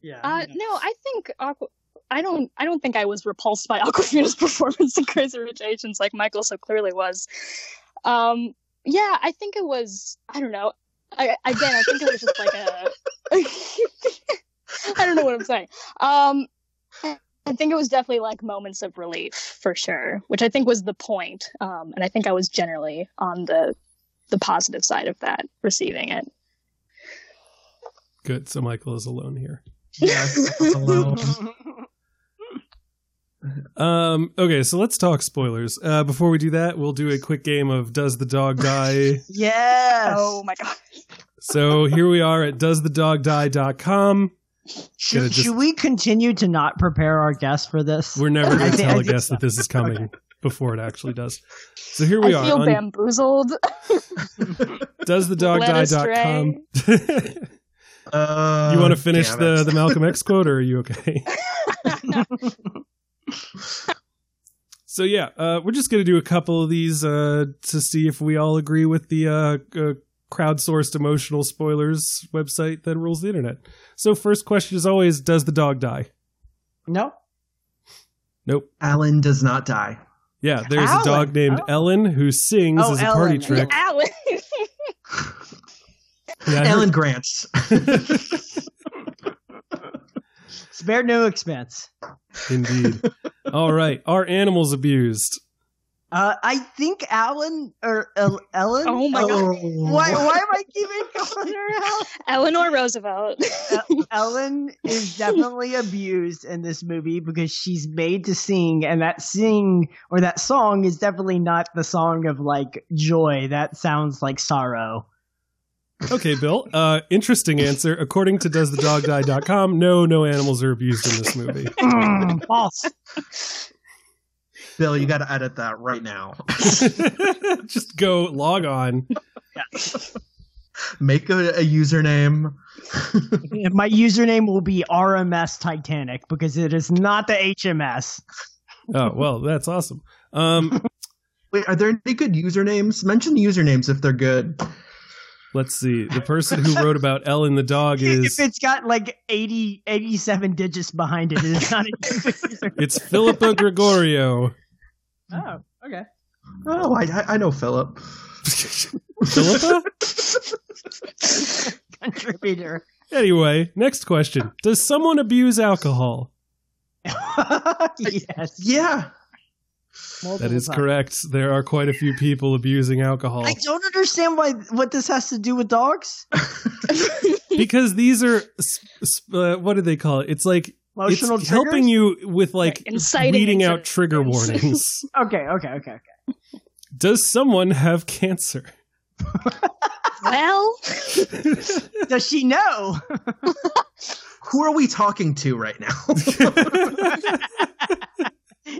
Yeah. Uh, no, I think Aqua. I don't. I don't think I was repulsed by Awkwafina's performance in Crazy Rich Asians like Michael so clearly was. Um, yeah, I think it was. I don't know. I, again, I think it was just like a. (laughs) I don't know what I'm saying. Um, I think it was definitely like moments of relief for sure, which I think was the point. Um, and I think I was generally on the the positive side of that, receiving it. Good. So Michael is alone here. Yes, hello. (laughs) Um. Okay. So let's talk spoilers. Uh, before we do that, we'll do a quick game of Does the Dog (laughs) Die? yes. Oh my god. so here we are at doesthedogdie.com. Should, Gonna just- should we continue to not prepare our guests for this? We're never going (laughs) to tell a think guest so. that this is coming before it actually does. So here we I are feel on bamboozled. (laughs) doesthedogdie.com. Uh, you want to finish the, the Malcolm X quote, or are you okay? So yeah, uh, we're just gonna do a couple of these uh, to see if we all agree with the uh, uh, crowdsourced emotional spoilers website that rules the internet. So first question is always: Does the dog die? no. Nope. Alan does not die. Yeah, there's Alan. a dog named Oh. Ellen who sings Oh, as a party Ellen. trick. Alan. (laughs) Yeah, I heard- Alan Grants. (laughs) Spare no expense. Indeed. All right. Are animals abused? Uh, I think Alan or El- Ellen. Oh my God. Why? Why am I keeping calling her Ellen? Eleanor Roosevelt. (laughs) El- Ellen is definitely abused in this movie because she's made to sing, and that sing or that song is definitely not the song of like joy. That sounds like sorrow. Okay, Bill. Uh, interesting answer. According to doesthedogdie.com, no, no animals are abused in this movie. (laughs) Mm, false. Bill, you got to edit that right now. (laughs) Just go log on. (laughs) Make a, a username. My username will be RMS Titanic because it is not the HMS. Oh well, that's awesome. Um, Wait, are there any good usernames? Mention the usernames if they're good. Let's see. The person who wrote (laughs) about Ellen the dog is If is it's got like 80, 87 digits behind it, it's not a user. (laughs) it's Philippa Gregorio. Oh, okay. Oh, I, I- I know Philip. Philippa. (laughs) Contributor. Anyway, next question: Does someone abuse alcohol? yes. Yeah. That is correct. There are quite a few people abusing alcohol I don't understand why what this has to do with dogs. (laughs) because these are s- s- uh, what do they call it? It's like Emotional it's helping you with like Right, inciting weeding out trigger warnings. (laughs) Okay, okay, okay, okay. Does someone have cancer? Well, (laughs) Does she know? Who are we talking to right now?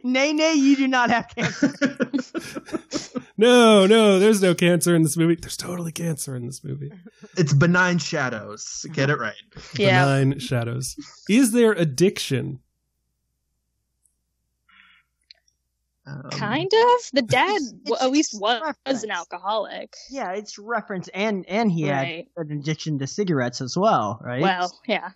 Nay, nay, you do not have cancer. (laughs) no, no, there's no cancer in this movie. There's totally cancer in this movie. it's benign shadows. Get it right. yeah. Benign shadows. Is there addiction? Um, Kind of. The dad w- it's at least was reference. an alcoholic. Yeah, it's reference, and and he Right. had an addiction to cigarettes as well, right? Well, yeah.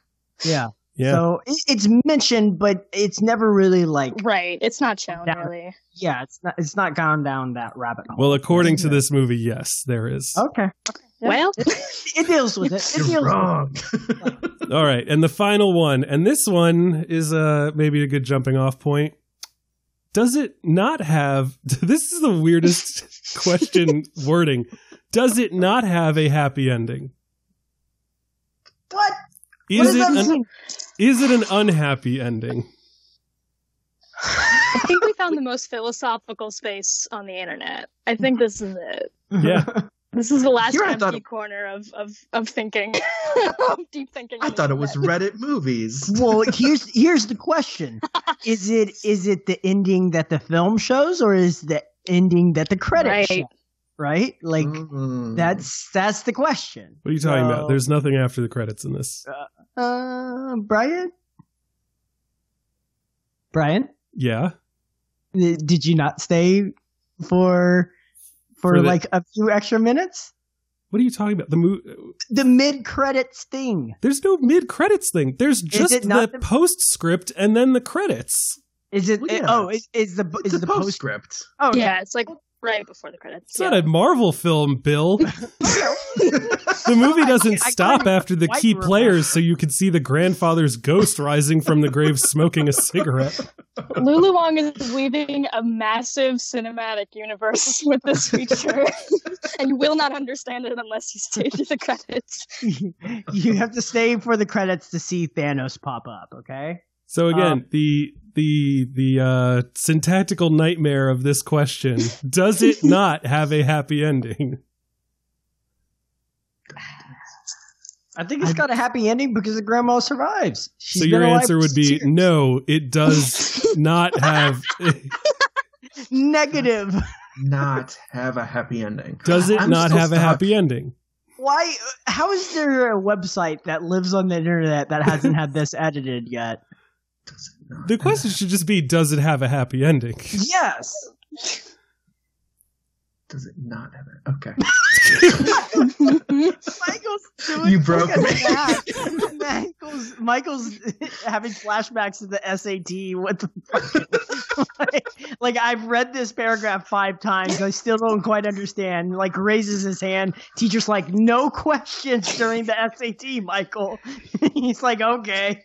yeah. Yeah. So it's mentioned, but it's never really like, Right. It's not shown That- really. yeah, it's not it's not gone down that rabbit hole. well, according to this movie, yes, there is. okay, Yeah. Well, it, it deals with it. It You're deals with wrong. (laughs) All right, and the final one, and this one is uh maybe a good jumping off point. Does it not have (laughs) this is the weirdest (laughs) question wording. Does it not have a happy ending? What? Is What does it that an, mean? Is it an unhappy ending? I think we found the most philosophical space on the internet. I think this is it. Yeah. This is the last Here empty thought it- corner of, of, of thinking, of (laughs) deep thinking. I thought it was. Reddit movies. well, (laughs) here's here's the question: Is it is it the ending that the film shows, or is the ending that the credits Right. show? Right? Like Mm. that's that's the question. What are you talking So- about? There's nothing after the credits in this. Uh, Brian. Brian, Yeah. did you not stay for for, For the- like a few extra minutes? What are you talking about? The mo- The mid credits thing. There's no mid credits thing. There's just the, the- postscript and then the credits. Is it? Well, yeah. Oh, is, is the is a the post? postscript. Oh, Yeah, it's like right before the credits. It's not a Marvel film, Bill. (laughs) The movie doesn't I stop after the key remember. players so you can see the grandfather's ghost rising from the grave smoking a cigarette. Lulu Wang is weaving a massive cinematic universe (laughs) with this feature, (laughs) and you will not understand it unless you stay through the credits. you have to stay for the credits to see Thanos pop up. Okay. So again, Um, the the the uh, syntactical nightmare of this question: Does it (laughs) not have a happy ending? I think it's got a happy ending because the grandma survives. She's so your answer would be six years. no. It does (laughs) not have. (laughs) negative. Not have a happy ending. Does it I'm not still have a happy ending? Why? How is there a website that lives on the internet that hasn't had this edited yet? Does it not The question should just be: Does it have a happy ending? Yes. Does it not have it? Okay. (laughs) Michael's doing You broke look me. Michael's Michael's having flashbacks to the SAT. What the fuck? like, (laughs) like, I've read this paragraph five times. I still don't quite understand. Like raises his hand. Teacher's like, no questions during the SAT, Michael. (laughs) He's like, okay.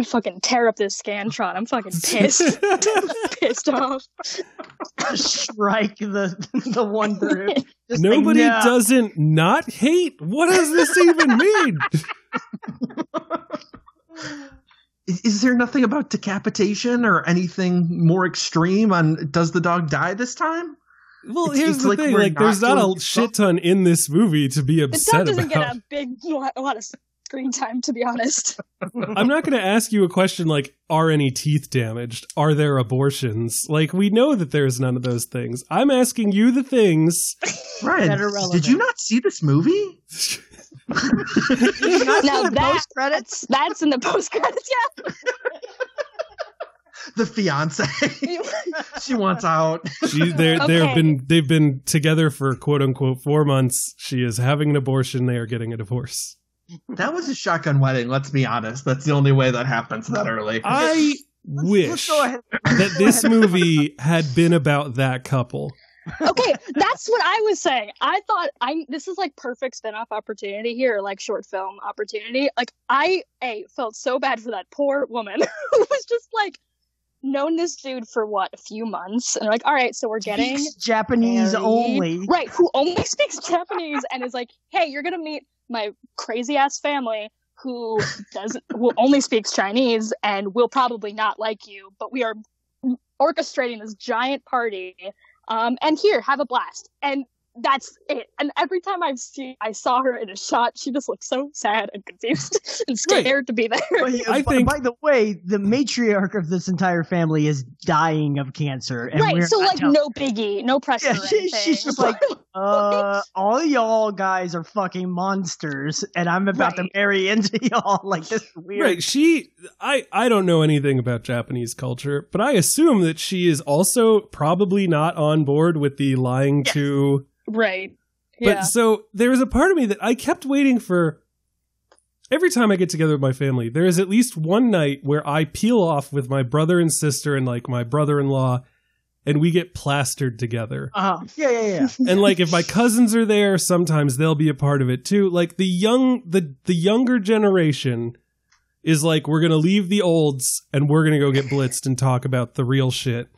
I'm fucking tear up this Scantron. I'm fucking pissed, (laughs) (laughs) pissed off. Strike the the one group. Just like, Nobody no. doesn't not hate. What does this even mean? Is, is there nothing about decapitation or anything more extreme on does the dog die this time? Well, It's- here's it's the like thing: like, there's not not a shit ton in this movie to be The upset dog doesn't about. get a big, lot- a lot of screen time, to be honest. (laughs) I'm not going to ask you a question like, are any teeth damaged? Are there abortions? Like, we know that there's none of those things. I'm asking you the things. (laughs) Brian, That are relevant. did you not see this movie? (laughs) now that, post credits. that's in the post credits. Yeah. The fiance. she wants out. She, they're, they've been they've been together for quote unquote four months. She is having an abortion. They are getting a divorce. That was a shotgun wedding. Let's be honest. That's the only way that happens that early. I Let's wish go ahead. that this (laughs) movie had been about that couple. okay, that's what I was saying. I thought I this is like perfect spin-off opportunity here, like short film opportunity. Like I a felt so bad for that poor woman (laughs) who was just like known this dude for what a few months, and like, all right, so we're getting Speaks Japanese married." only. right, who only (laughs) speaks Japanese, and is like, hey, you're gonna meet my crazy ass family who doesn't who only speaks Chinese and will probably not like you, but we are orchestrating this giant party um, and here, have a blast. And that's it. And every time I've seen, I saw her in a shot, she just looked so sad and confused (laughs) and Right. scared to be there. But, (laughs) I by- think- by the way, the matriarch of this entire family is dying of cancer, and right. we're So like, telling- no biggie, no pressure. Yeah, (laughs) she- she's just like, uh, all y'all guys are fucking monsters, and I'm about to marry into y'all. Like this weird. Right. She I I don't know anything about Japanese culture, but I assume that she is also probably not on board with the lying Yes. to right. But so there was a part of me that I kept waiting for. Every time I get together with my family, there is at least one night where I peel off with my brother and sister and like my brother in law, and we get plastered together. Uh-huh. Yeah, yeah, yeah. (laughs) (laughs) and like if my cousins are there, sometimes they'll be a part of it too. Like the young, the the younger generation is like, we're gonna leave the olds and we're gonna go get blitzed and talk about the real shit.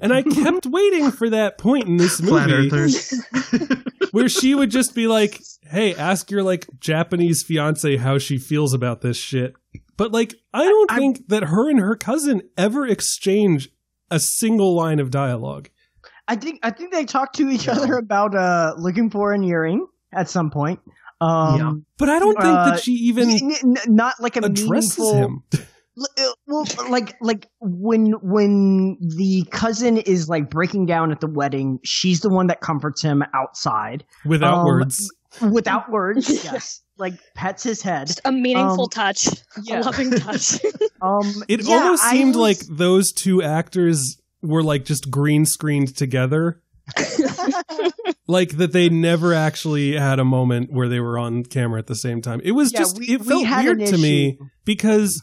And I kept waiting for that point in this movie (laughs) where she would just be like, "Hey, ask your like Japanese fiance how she feels about this shit." But like, I don't I- think that her and her cousin ever exchange a single line of dialogue. I think I think they talked to each other about uh looking for an earring at some point. Um, Yeah. But I don't think Uh, that she even n- n- not like a addresses meaningful. him. (laughs) L- uh, Well, like like when when the cousin is like breaking down at the wedding, she's the one that comforts him outside without Um, words. without words. (laughs) Yes, like pets his head. Just a meaningful Um, touch, (laughs) yeah. a loving touch. (laughs) Um, It yeah, almost I seemed was- like those two actors were like just green screened together. like that they never actually had a moment where they were on camera at the same time. It was Yeah, just we- it felt had weird an to me because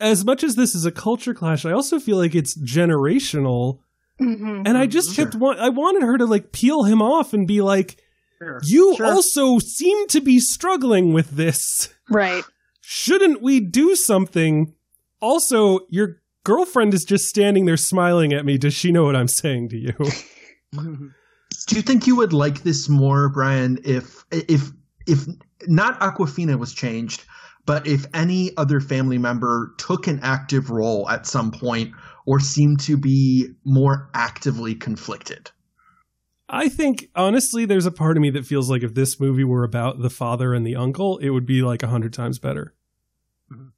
as much as this is a culture clash, I also feel like it's generational. Mhm. And I just kept want I wanted her to like peel him off and be like, Sure. "You Sure. also seem to be struggling with this. Right. Shouldn't we do something?" Also, your girlfriend is just standing there smiling at me. Does she know what I'm saying to you? (laughs) (laughs) Do you think you would like this more, Brian, if if if not Awkwafina was changed, but if any other family member took an active role at some point or seemed to be more actively conflicted? I think honestly, there's a part of me that feels like if this movie were about the father and the uncle, it would be like a hundred times better. Mm-hmm. Hmm.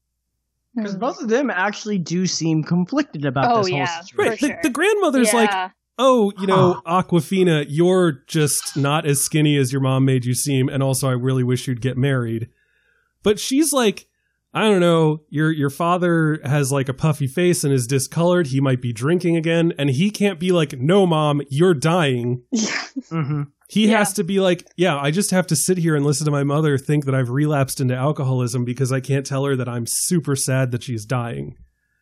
Because both of them actually do seem conflicted about Oh, this whole yeah. situation. Right. The, sure. the grandmother's like, oh, you know, (sighs) Awkwafina, you're just not as skinny as your mom made you seem, and also I really wish you'd get married. But she's like, I don't know, your your father has like a puffy face and is discolored. He might be drinking again, and he can't be like, no, mom, you're dying. Yeah. hmm He Yeah. has to be like, yeah, I just have to sit here and listen to my mother think that I've relapsed into alcoholism because I can't tell her that I'm super sad that she's dying.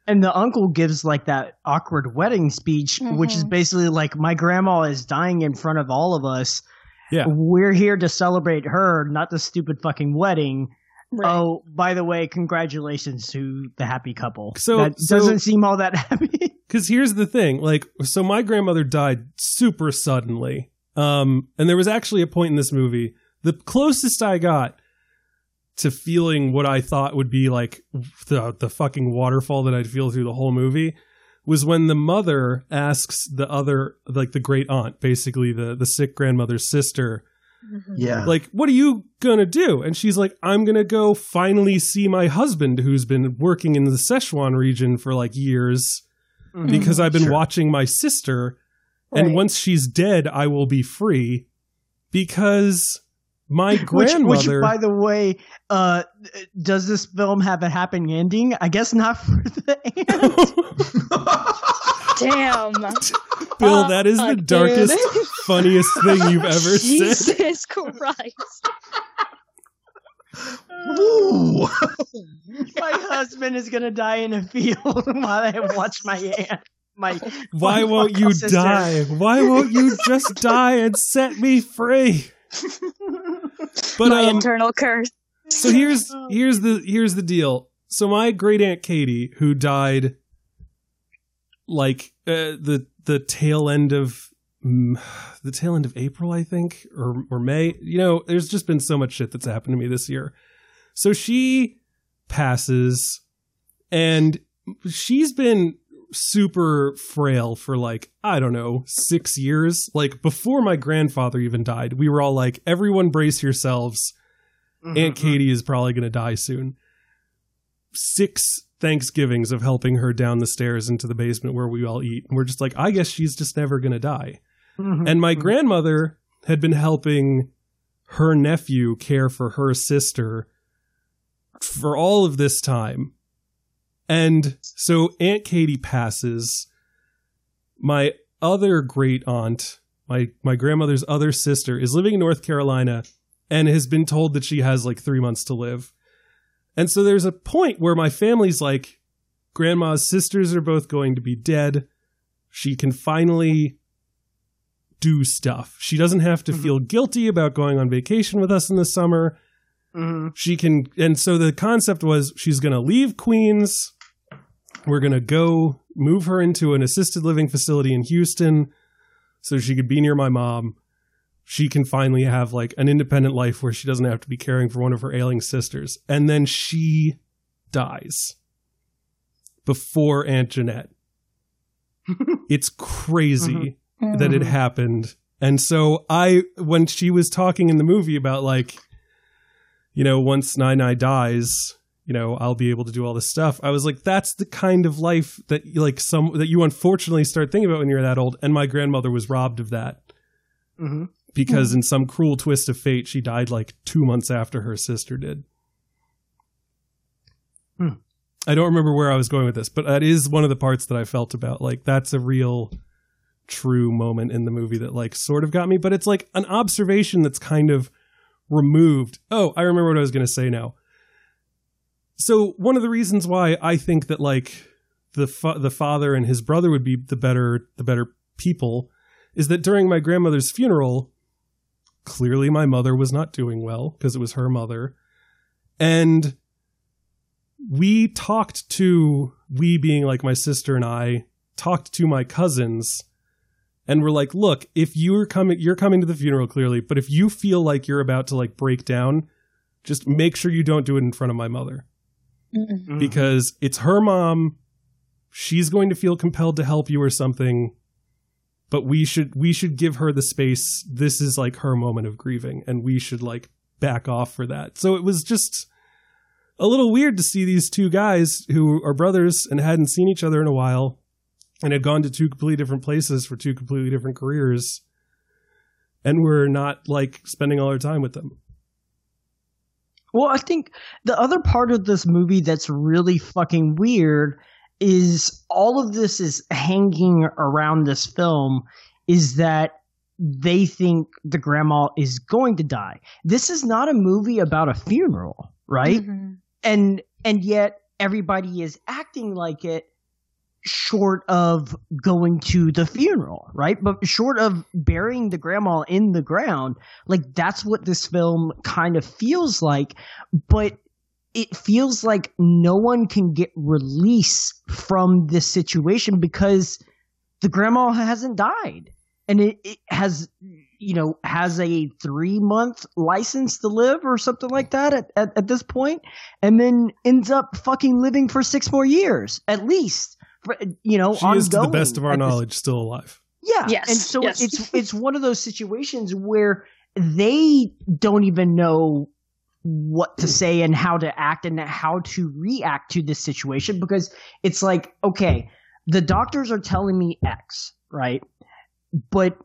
And the uncle gives like that awkward wedding speech, which is Mhm. basically like, "My grandma is dying in front of all of us. Yeah. We're here to celebrate her, not the stupid fucking wedding." Right. Oh, by the way, congratulations to the happy couple. So- that so- doesn't seem all that (laughs) happy. Because here's the thing, like, so my grandmother died super suddenly, um, and there was actually a point in this movie. The closest I got to feeling what I thought would be like the the fucking waterfall that I'd feel through the whole movie was when the mother asks the other, like the great aunt, basically the the sick grandmother's sister, Yeah. (laughs) Like, what are you gonna do? And she's like, I'm gonna go finally see my husband who's been working in the Szechuan region for like years Mhm. because I've been Sure. watching my sister. And once she's dead, I will be free because my (laughs) Which, grandmother. which, by the way, uh, does this film have a happy ending? I guess not for the aunt. (laughs) Damn. Bill, that is Uh, the dude. darkest, (laughs) funniest thing you've ever said. Jesus Christ. Ooh. my husband is gonna die in a field while I watch my aunt. My Why won't you sister. die? Why won't you just die and set me free? But My um, internal curse. so here's (laughs) here's the here's the deal. So my great aunt Katie, who died like uh, the the tail end of mm, the tail end of April, I think, or or May. You know, there's just been so much shit that's happened to me this year. So she passes, and she's been super frail for like I don't know six years. Like before my grandfather even died, we were all like, "Everyone, brace yourselves." Mm-hmm, Aunt Katie is probably going to die soon. Six Thanksgivings of helping her down the stairs into the basement where we all eat. And we're just like, I guess she's just never going to die. Mhm. And my Mhm. grandmother had been helping her nephew care for her sister for all of this time. And so Aunt Katie passes. My other great aunt, my my grandmother's other sister, is living in North Carolina and has been told that she has like three months to live. And so there's a point where my family's like, Grandma's sisters are both going to be dead. She can finally do stuff. She doesn't have to Mhm. feel guilty about going on vacation with us in the summer. Mhm. She can, and so the concept was she's going to leave Queens. We're going to go move her into an assisted living facility in Houston so she could be near my mom. She can finally have like an independent life where she doesn't have to be caring for one of her ailing sisters. And then she dies before Aunt Jeanette. (laughs) it's crazy mm-hmm. that it mm. happened. And so I, when she was talking in the movie about like, you know, once Nai Nai dies, you know, I'll be able to do all this stuff. I was like, that's the kind of life that like some that you unfortunately start thinking about when you're that old. And my grandmother was robbed of that Mhm. because in some cruel twist of fate, she died like two months after her sister did. Hmm. I don't remember where I was going with this, but that is one of the parts that I felt about like that's a real true moment in the movie that like sort of got me, but it's like an observation that's kind of removed. Oh, I remember what I was going to say now. So one of the reasons why I think that like the fa- the father and his brother would be the better the better people is that during my grandmother's funeral, clearly my mother was not doing well because it was her mother, and we talked to we being like my sister and I talked to my cousins and we're like look if you're coming you're coming to the funeral clearly but if you feel like you're about to like break down just make sure you don't do it in front of my mother Mm-mm. Because it's her mom. She's going to feel compelled to help you or something. But we should we should give her the space. This is like her moment of grieving and we should like back off for that. So it was just a little weird to see these two guys who are brothers and hadn't seen each other in a while and had gone to two completely different places for two completely different careers and we're not like spending all our time with them Well, I think the other part of this movie that's really fucking weird is all of this is hanging around this film is that they think the grandma is going to die. This is not a movie about a funeral, right? Mhm. And and yet everybody is acting like it short of going to the funeral, right? But short of burying the grandma in the ground, like that's what this film kind of feels like, but it feels like no one can get release from this situation because the grandma hasn't died. And it, it has you know has a three month license to live or something like that at, at, at this point and then ends up fucking living for six more years at least you know she is to the best of our at this knowledge still alive yeah. Yes, And so yes. it's (laughs) it's one of those situations where they don't even know what to say and how to act and how to react to this situation because it's like, okay, the doctors are telling me X, right? But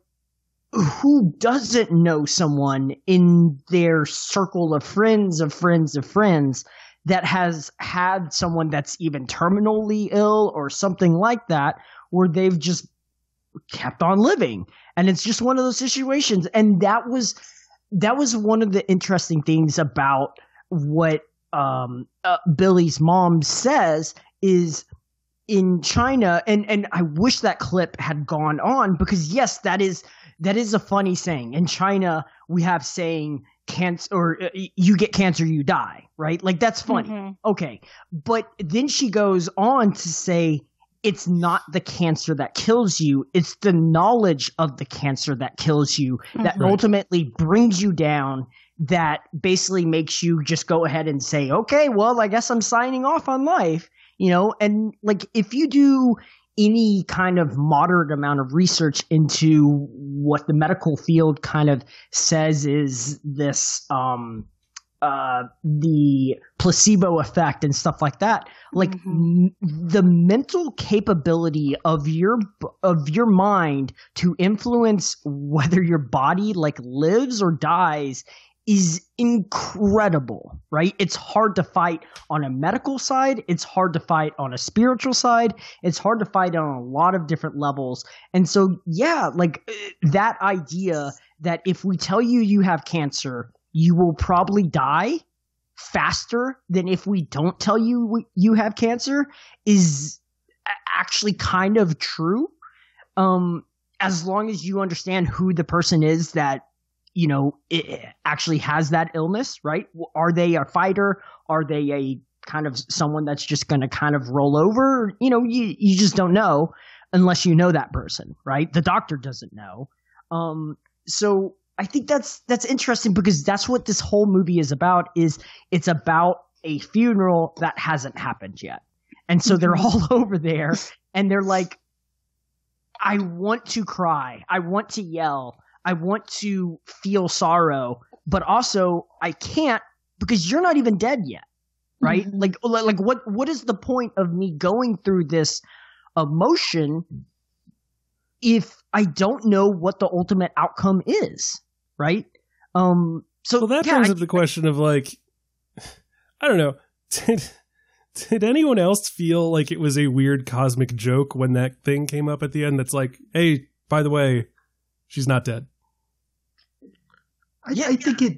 who doesn't know someone in their circle of friends of friends of friends that has had someone that's even terminally ill or something like that where they've just kept on living. And it's just one of those situations. And that was that was one of the interesting things about what um, uh, Billy's mom says is in China and and I wish that clip had gone on because yes that is that is a funny saying. In China we have saying cancer or uh, you get cancer you die right? Like that's funny. Mhm. okay. But then she goes on to say it's not the cancer that kills you it's the knowledge of the cancer that kills you that Right. ultimately brings you down that basically makes you just go ahead and say okay well i guess i'm signing off on life you know? And like if you do any kind of moderate amount of research into what the medical field kind of says is this um uh the placebo effect and stuff like that. Like m- the mental capability of your of your mind to influence whether your body like lives or dies is incredible right? It's hard to fight on a medical side. It's hard to fight on a spiritual side. It's hard to fight on a lot of different levels. And so yeah like uh, that idea that if we tell you you have cancer you will probably die faster than if we don't tell you you have cancer is actually kind of true. Um as long as you understand who the person is that you know actually has that illness right? Are they a fighter? Are they a kind of someone that's just going to kind of roll over? You know you you just don't know unless you know that person right? The doctor doesn't know. Um so i think that's that's interesting because that's what this whole movie is about is it's about a funeral that hasn't happened yet. And so they're all (laughs) over there and they're like i want to cry. I want to yell i want to feel sorrow but also i can't because you're not even dead yet right like like like what what is the point of me going through this emotion if i don't know what the ultimate outcome is right um so Well, that yeah, brings I- up the question of like, I don't know. (laughs) Did did anyone else feel like it was a weird cosmic joke when that thing came up at the end? That's like, hey, by the way, she's not dead. I, I think it.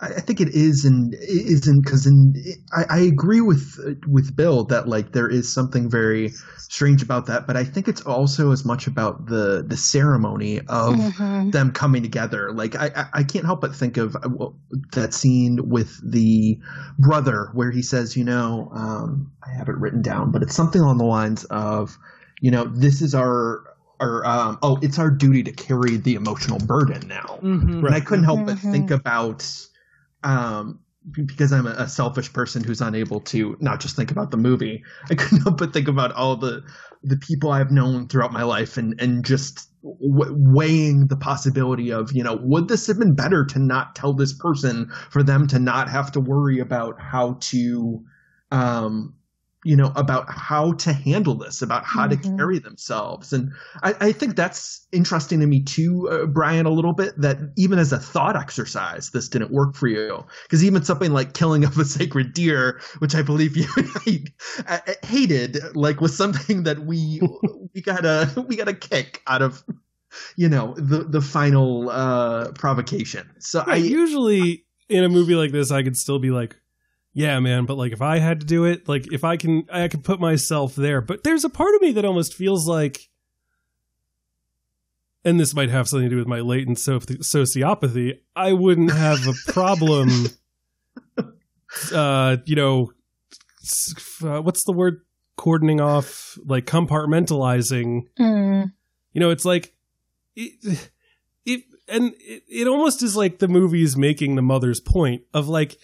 I think it is and isn't because in I, I agree with with Bill that like there is something very strange about that, but I think it's also as much about the the ceremony of Mhm. them coming together. Like I, I- I can't help but think of uh, that scene with the brother where he says, you know, um, I have it written down, but it's something along the lines of, you know, this is our our um, oh, it's our duty to carry the emotional burden now. Mhm. And I couldn't help but Mhm. think about, um, because I'm a, a selfish person who's unable to not just think about the movie. (laughs) I couldn't help but think about all the the people I've known throughout my life, and and just w- weighing the possibility of, you know, would this have been better to not tell this person for them to not have to worry about how to, um, you know, about how to handle this, about how to Mhm. carry themselves, and I, I think that's interesting to me too, uh, Brian, a little bit. That even as a thought exercise, this didn't work for you because even something like killing of a (laughs) sacred deer, which I believe you (laughs) I, hated, like was something that we (laughs) we got a we got a kick out of. You know the the final uh provocation. So Right, I usually in a movie like this, I could still be like, yeah, man, but like if I had to do it, like if I can, I could put myself there. But there's a part of me that almost feels like, and this might have something to do with my latent so- sociopathy, I wouldn't have a problem, (laughs) uh, you know, uh, what's the word? Cordoning off, like compartmentalizing Mm. you know, it's like it, it and it, it almost is like the movie is making the mother's point of like,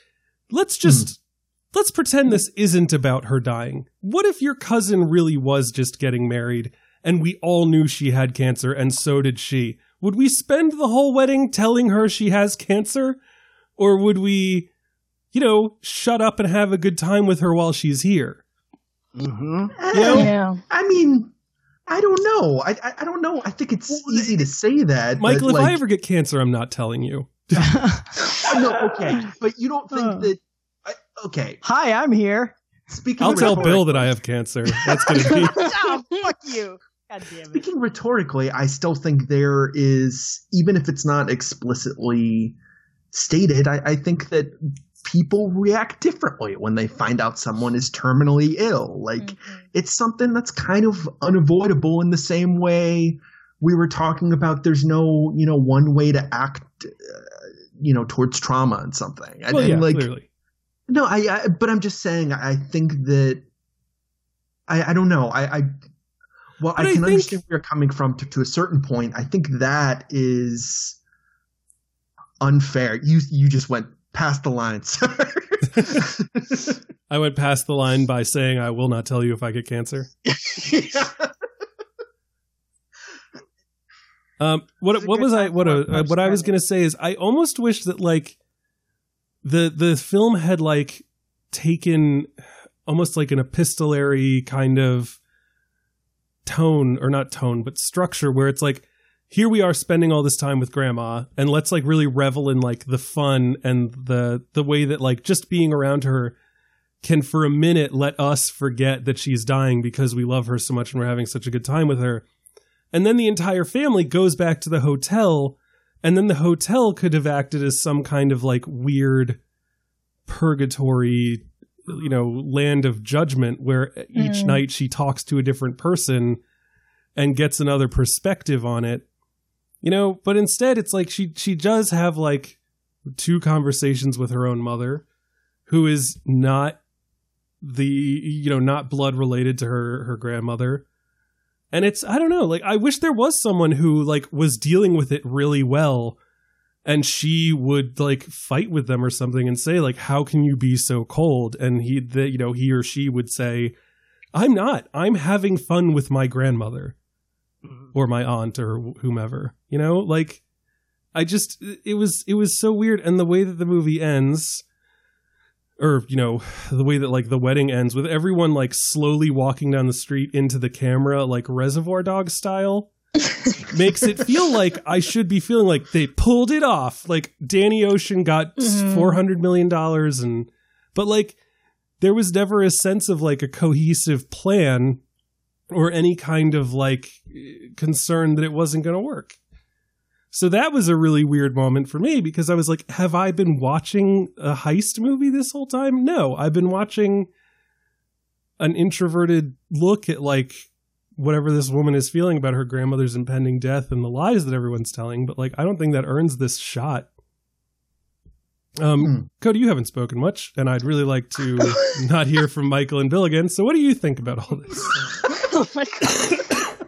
let's just let's pretend this isn't about her dying. What if your cousin really was just getting married and we all knew she had cancer and so did she? would we spend the whole wedding telling her she has cancer? Or would we, you know, shut up and have a good time with her while she's here? Mm-hmm. You know? Yeah. I mean, I don't know. I I, I don't know. I think it's easy to say that, but, Michael, if like, I ever get cancer, I'm not telling you. (laughs) no, okay, (laughs) but you don't think Uh. that. I, okay, Hi, I'm here. speaking. I'll tell Bill that I have cancer. That's going to be. (laughs) oh, fuck you. God damn it. Speaking rhetorically, I still think there is, even if it's not explicitly stated, I, I think that people react differently when they find out someone is terminally ill. Like, Mm-hmm. it's something that's kind of unavoidable in the same way we were talking about there's no, you know, one way to act, uh, you know, towards trauma and something. And, Well, and, like, clearly. no, I, I, but I'm just saying, I think that, I, I don't know. I, I well, But I I can think- understand where you're coming from to, to a certain point. I think that is unfair. You, you just went past the line, sir. (laughs) I went past the line by saying I will not tell you if I get cancer. (laughs) Um, what what was I what uh, a what I was gonna say is I almost wish that like the the film had like taken almost like an epistolary kind of tone or not tone but structure where it's like here we are spending all this time with grandma and let's like really revel in like the fun and the the way that like just being around her can for a minute let us forget that she's dying because we love her so much and we're having such a good time with her and then the entire family goes back to the hotel and then the hotel could have acted as some kind of like weird purgatory you know land of judgment where each Mm. night she talks to a different person and gets another perspective on it you know but instead it's like she she does have like two conversations with her own mother who is not the you know not blood related to her her grandmother and it's i don't know like i wish there was someone who like was dealing with it really well and she would like fight with them or something and say like how can you be so cold? And he the, you know he or she would say i'm not. I'm having fun with my grandmother mm-hmm. or my aunt or whomever. You know like i just it was it was so weird. And the way that the movie ends or you know the way that like the wedding ends with everyone like slowly walking down the street into the camera like reservoir dog style (laughs) makes it feel like I should be feeling like they pulled it off. Like Danny Ocean got Mhm. four hundred million dollars, and but like there was never a sense of like a cohesive plan or any kind of like concern that it wasn't going to work. So that was a really weird moment for me because I was like, have I been watching a heist movie this whole time? No, I've been watching an introverted look at like whatever this woman is feeling about her grandmother's impending death and the lies that everyone's telling, but like I don't think that earns this shot. Um, Hmm. Cody, you haven't spoken much, and I'd really like to (laughs) not hear from Michael and Bill again. So, what do you think about all this? (laughs) oh my god.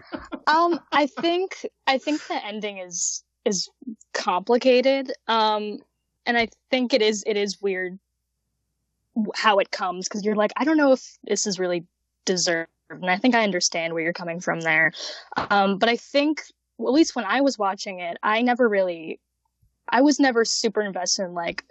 um, I think I think the ending is is complicated. Um, and I think it is it is weird how it comes because you're like, I don't know if this is really deserved, and I think I understand where you're coming from there. Um, but I think at least when I was watching it, I never really, I was never super invested in like,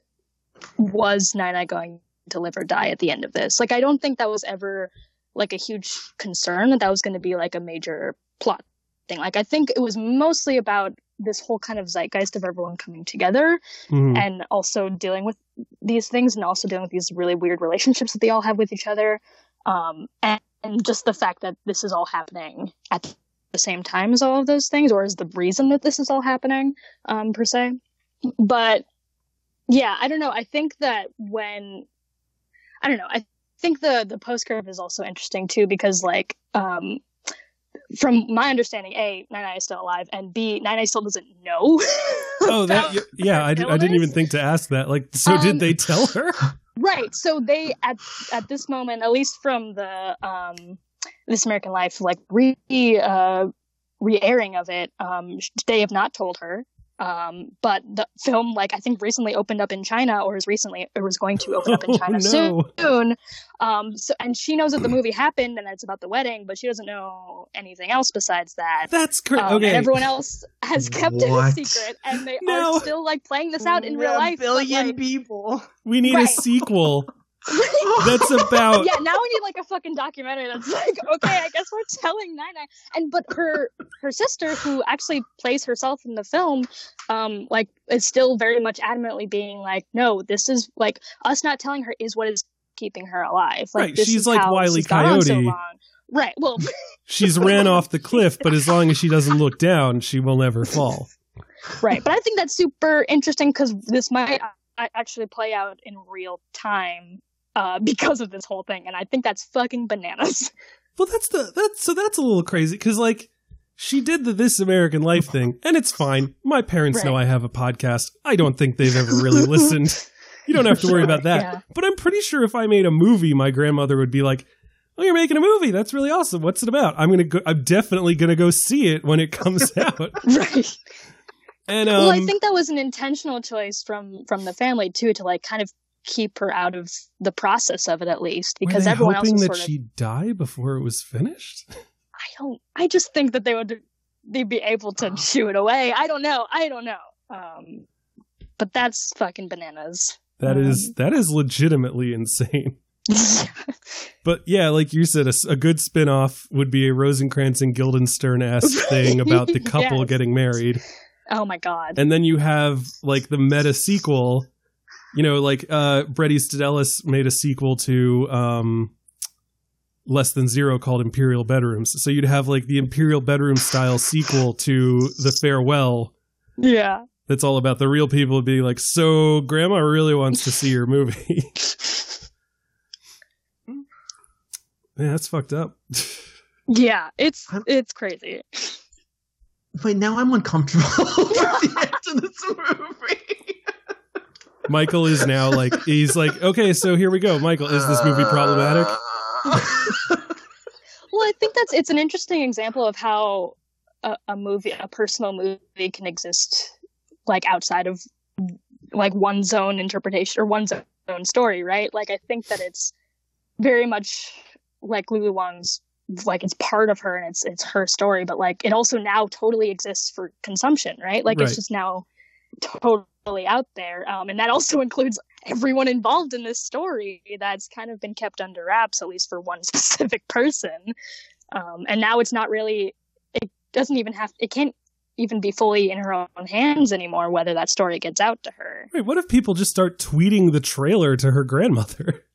was Nine going to live or die at the end of this? Like, I don't think that was ever like a huge concern that that was going to be like a major plot thing. Like I think it was mostly about this whole kind of zeitgeist of everyone coming together Mhm. and also dealing with these things and also dealing with these really weird relationships that they all have with each other. Um, and, and just the fact that this is all happening at the same time as all of those things, or is the reason that this is all happening, um, per se. But yeah, I don't know. I think that when I don't know, I think the the post curve is also interesting too because like um from my understanding, A, Nine is still alive, and B, Nine still doesn't know. (laughs) Oh, that about yeah, I, d- I didn't even think to ask that. Like, so Um, did they tell her? Right. So they at at this moment, at least from the um this American Life like re uh re-airing of it, um they have not told her. Um, but the film, like I think, recently opened up in China, or is recently, or was going to (laughs) open up in Oh, China no. soon. Um, so and she knows that the movie happened and that it's about the wedding, but she doesn't know anything else besides that. That's crazy. Um, okay. And everyone else has kept it a secret, and they No. are still like playing this out in real A life. but, billion like- people. (laughs) we need a sequel (laughs) (laughs) that's about yeah, now we need like a fucking documentary that's like, okay, I guess we're telling Nai Nai. And but her her sister, who actually plays herself in the film, um, like is still very much adamantly being like, no, this is like us not telling her is what is keeping her alive. Like, Right, she's like how Wile this has gone on so Coyote. Right. Well, (laughs) she's ran off the cliff, but as long as she doesn't look down, she will never fall. right. But I think that's super interesting because this might uh, actually play out in real time uh, (laughs) because of this whole thing, and I think that's fucking bananas. (laughs) Well, that's the that's so that's a little crazy because like she did the This American Life thing, and it's fine. My parents know I have a podcast. I don't think they've ever really listened. (laughs) You don't have to worry about that. Yeah. But I'm pretty sure if I made a movie, my grandmother would be like, "Oh, you're making a movie? That's really awesome. What's it about? I'm gonna go. I'm definitely gonna go see it when it comes out." right. And um, well, I think that was an intentional choice from from the family too, to like kind of keep her out of the process of it at least, because everyone else hoping was that sort of. she'd die before it was finished. (laughs) I don't. I just think that they would they'd be able to shoo it away. I don't know. I don't know. Um, but that's fucking bananas. That Um, is that is legitimately insane. (laughs) But yeah, like you said, a good spin-off would be a Rosencrantz and Guildenstern esque (laughs) thing about the couple Yes. getting married. oh my god. And then you have like the meta sequel. You know, like uh Bret Easton Ellis made a sequel to um Less Than Zero called Imperial Bedrooms. So you'd have like the Imperial Bedroom style sequel to The Farewell yeah. that's all about the real people being like, so grandma really wants to see your movie. (laughs) Man, that's fucked up. Yeah. It's it's crazy. Wait, now I'm uncomfortable (laughs) with the end of this movie. Michael is now like, he's like, okay, so here we go. Michael, is this movie problematic? (laughs) Well, I think that's it's an interesting example of how a, a movie, a personal movie, can exist like outside of like one's own interpretation or one's own story, right? Like I think that it's very much like Lulu Wang's like it's part of her and it's it's her story, but like it also now totally exists for consumption, right? Like Right. it's just now totally out there, um, and that also (laughs) includes everyone involved in this story that's kind of been kept under wraps, at least for one (laughs) specific person. Um, and now it's not really, it doesn't even have, it can't even be fully in her own hands anymore, whether that story gets out to her. Wait, what if people just start tweeting the trailer to her grandmother? (laughs)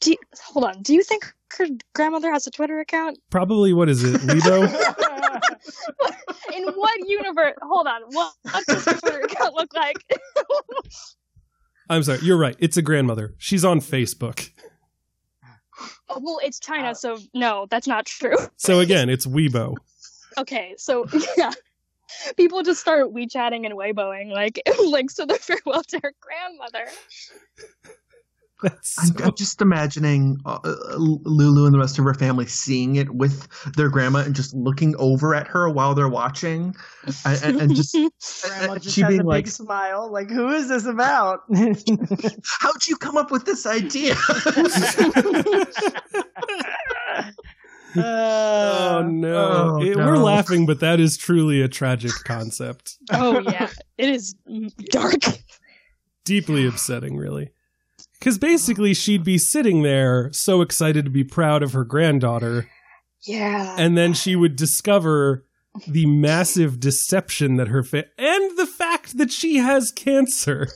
Do you, hold on. Do you think her grandmother has a Twitter account? Probably, what is it, Weibo? (laughs) In what universe? Hold on. What, what does her Twitter account look like? (laughs) I'm sorry, you're right. It's a grandmother. She's on Facebook. Oh, well, it's China, so no, that's not true. So again, it's Weibo. Okay, so (laughs) yeah. People just start WeChatting and Weiboing, like, like, so the farewell to her grandmother. That's I'm, I'm just imagining uh, uh, Lulu and the rest of her family seeing it with their grandma and just looking over at her while they're watching, and, and, and just (laughs) Grandma just she has being a like, big smile. Like, who is this about? (laughs) "How'd you come up with this idea?" (laughs) oh no, oh, It- no. we're laughing, but that is truly a tragic concept. Oh yeah, it is dark. Deeply upsetting, really. Because basically, she'd be sitting there so excited to be proud of her granddaughter, Yeah. and then she would discover the massive deception that her fa- and the fact that she has cancer.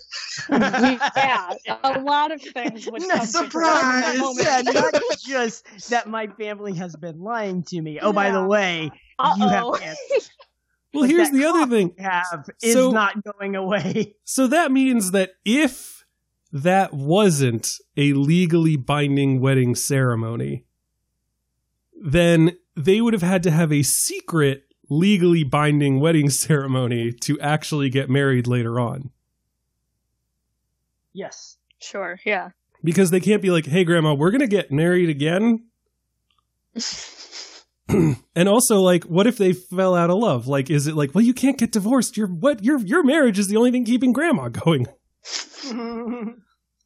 yeah, a lot of things would No come to surprise! yeah, not just that my family has been lying to me. Oh, by the way, you Uh-oh. have cancer. (laughs) Well, But here's that the other thing. you have is So- not going away. So that means that if that wasn't a legally binding wedding ceremony, then they would have had to have a secret legally binding wedding (laughs) ceremony to actually get married later on. Yes. Sure, yeah. Because they can't be like, hey, grandma, we're going to get married again. (clears throat) and also like what if they fell out of love? Like is it like, well you can't get divorced. Your what your your marriage is the only thing keeping grandma going. (laughs)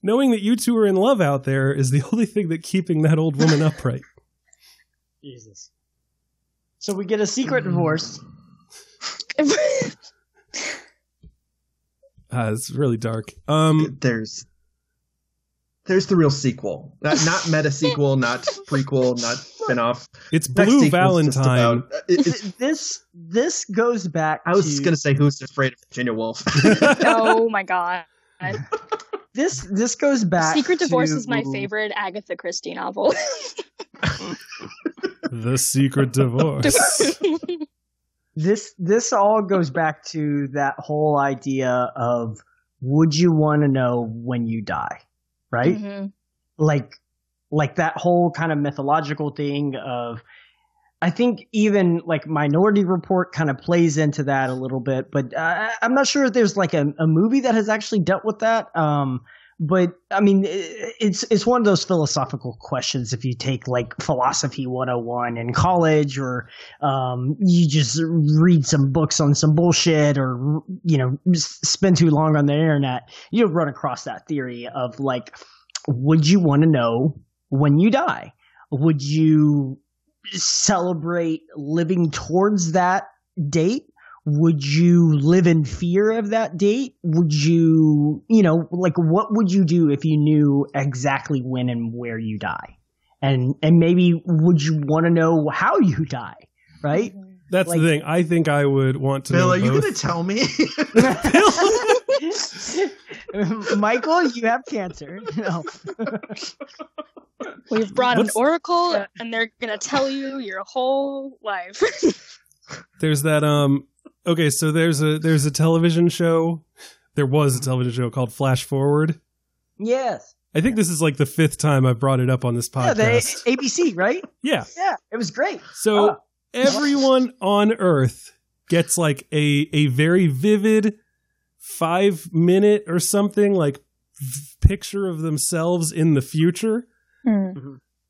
Knowing that you two are in love out there is the (laughs) only thing that keeping that old woman upright. Jesus. So we get a secret divorce. Uh, (laughs) it's really dark. Um there's there's the real sequel, not not meta sequel, not prequel, not spinoff. it's Next Blue Valentine. about- it- it's- this this goes back. I was to, gonna say who's afraid of Virginia Woolf. oh my god. (laughs) (laughs) this this goes back. Secret Divorce to- is my favorite Agatha Christie novel. (laughs) the Secret Divorce. this this all goes back to that whole idea of would you want to know when you die right Mhm. like like that whole kind of mythological thing of i think even like minority report kind of plays into that a little bit but uh, i'm not sure if there's like a, a movie that has actually dealt with that um but I mean, it's it's one of those philosophical questions. If you take like philosophy 101 in college, or um, you just read some books on some bullshit, or you know, spend too long on the internet, you'll run across that theory of like, would you want to know when you die? Would you celebrate living towards that date? Would you live in fear of that date? Would you, you know, like what would you do if you knew exactly when and where you die? And and maybe would you want to know how you (laughs) die, right? That's Like- the thing. I think I would want to Bill, know are you gonna tell me? (laughs) (laughs) (laughs) Michael, you have cancer. No. (laughs) We've brought an What's- oracle, and they're gonna tell you your whole life. (laughs) There's that um okay, so there's a there's a television show. There was a television show called Flash Forward. Yes. I think this is like the fifth time I've brought it up on this Yeah, the podcast. ABC, right? Yeah. Yeah, it was great. So Oh. everyone on Earth gets like a a very vivid five minute or something like v- picture of themselves in the future.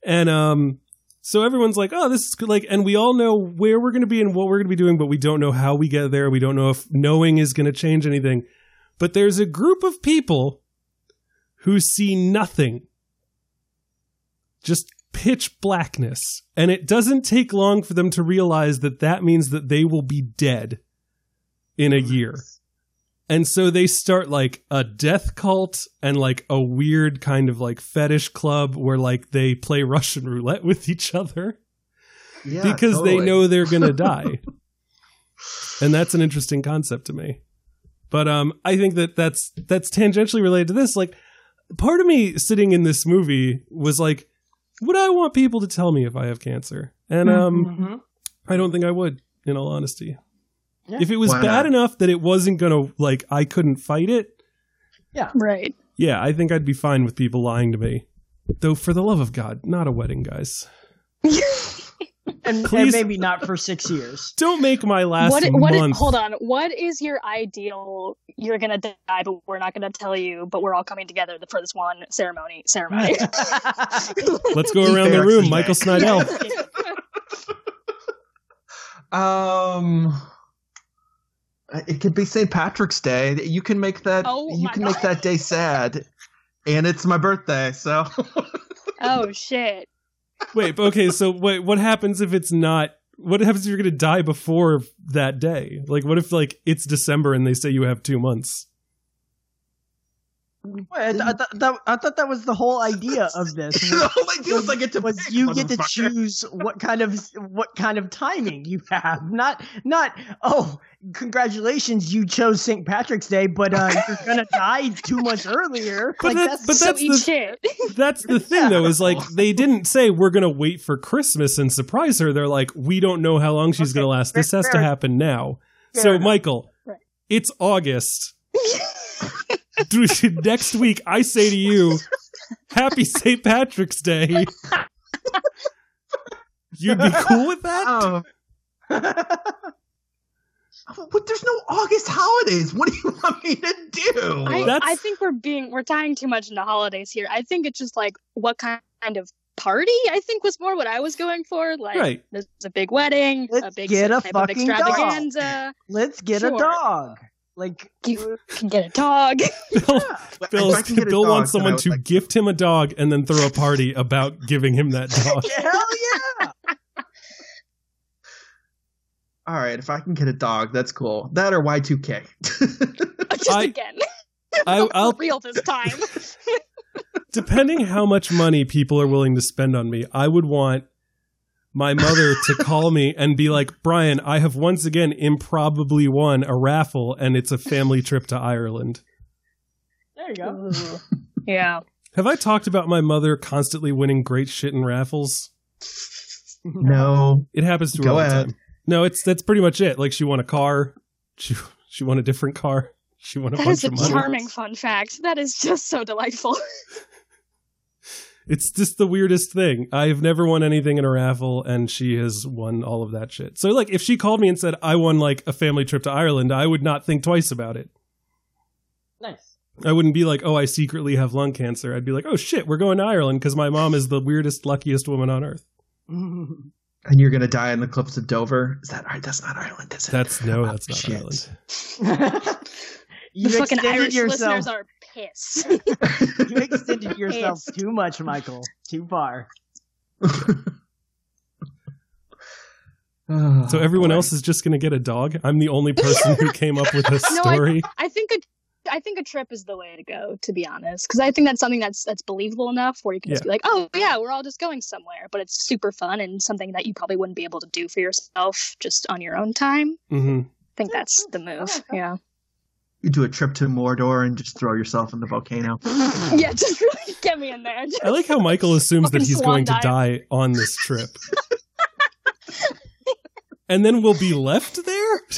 And um so everyone's like, "Oh, this is good." like and we all know where we're going to be and what we're going to be doing, but we don't know how we get there. We don't know if knowing is going to change anything. But there's a group of people who see nothing. Just pitch blackness. And it doesn't take long for them to realize that that means that they will be dead in a year. And so they start like a death cult and like a weird kind of like fetish club where like they play (laughs) Russian roulette with each other Yeah, because they know they're going (laughs) to die. and that's an interesting concept to me. But um I think that that's that's tangentially related to this like part of me sitting in this movie was like would I want people to tell me if I have cancer? And um Mhm. I don't think I would in all honesty. Yeah. If it was Why bad not? enough that it wasn't going to like I couldn't fight it, Yeah. right. yeah, I think I'd be fine with people lying to me. Though for the love of God, not a wedding, guys. (laughs) And, and maybe not for six years. Don't make my last What? What? month. hold on. What is your ideal? You're gonna die, but we're not gonna tell you. But we're all coming together for this one ceremony. Ceremony. (laughs) Let's go around the room. Michael Snydel. (laughs) Um, Uh, it could be St. Patrick's Day. You can make that. Oh you my can make that day sad, and it's my birthday. So (laughs) oh shit. Wait, okay, so wait, what happens if it's not what happens if you're gonna die before that day? Like what if like it's December and they say you have two months? Wait, I, th- I, th- that, I thought that was the whole idea (laughs) of this. (laughs) the whole idea is I get to was pick, you get to choose what kind of what kind of timing you have, not not oh congratulations you chose St. Patrick's Day, but uh, you're gonna (laughs) die two months earlier. But like that- that's but that's the- shit. That's the thing though, is like they didn't say we're gonna wait for Christmas and surprise her. They're like, we don't know how long she's Okay, gonna last. This fair- has to happen now. fair so enough. Michael, Right. it's August. Dude, Next week I say to you, Happy St. Patrick's Day. You'd be cool with that? Oh. (laughs) oh. But there's no August holidays. What do you want me to do? I, I think we're being we're tying too much into holidays here. I think it's just like what kind of party. I think was more what I was going for. Like, Right. there's a big wedding, Let's big get a type of fucking dog. Let's get a dog. Like You uh, can get a dog. (laughs) Bill, If Bill, I can get a Bill dog, wants someone to like- gift him a dog and then throw a party about giving him that dog. (laughs) hell yeah. (laughs) All right, if I can get a dog, that's cool. That or Y2K. Just I- again. I, For I'll real this time. depending how much money people are willing to spend on me, I would want my mother to call me and be like, Brian, I have once again improbably won a raffle and it's a family trip to Ireland. There you go. Yeah. Have I talked about my mother constantly winning great shit in raffles? no. It happens to her Go all the ahead. time. No, it's that's pretty much it. Like she won a car. She she won a different car. She won a That bunch is a of money. charming fun fact. That is just so delightful. (laughs) It's just the weirdest thing. I've never won anything in a raffle, and she has won all of that shit. So, like, if she called me and said I won like a family trip to Ireland, I would not think twice about it. Nice. I wouldn't be like, oh, I secretly have lung cancer. I'd be like, oh shit, we're going to Ireland because my mom is the weirdest, luckiest woman on earth. (laughs) And you're gonna die in the cliffs of Dover. Is that right? That's not Ireland, is it? That's no, oh, that's not Shit. Ireland. you (laughs) the fucking Irish yourself. listeners are pissed. (laughs) you extended (laughs) yourself Pissed. too much, Michael. Too far. (sighs) Oh, So everyone boy. else is just going to get a dog. I'm the only person who came up with a (laughs) No, I- story. I think a I think a trip is the way to go, to be honest, because I think that's something that's that's believable enough where you can just be like, oh yeah, we're all just going somewhere, but it's super fun and something that you probably wouldn't be able to do for yourself just on your own time. hmm I think that's the move. Yeah, you do a trip to Mordor and just throw yourself in the volcano. (laughs) yeah, just really get me in there. I like how Michael assumes that he's swan going to die on this trip. and then we'll be left there? (laughs)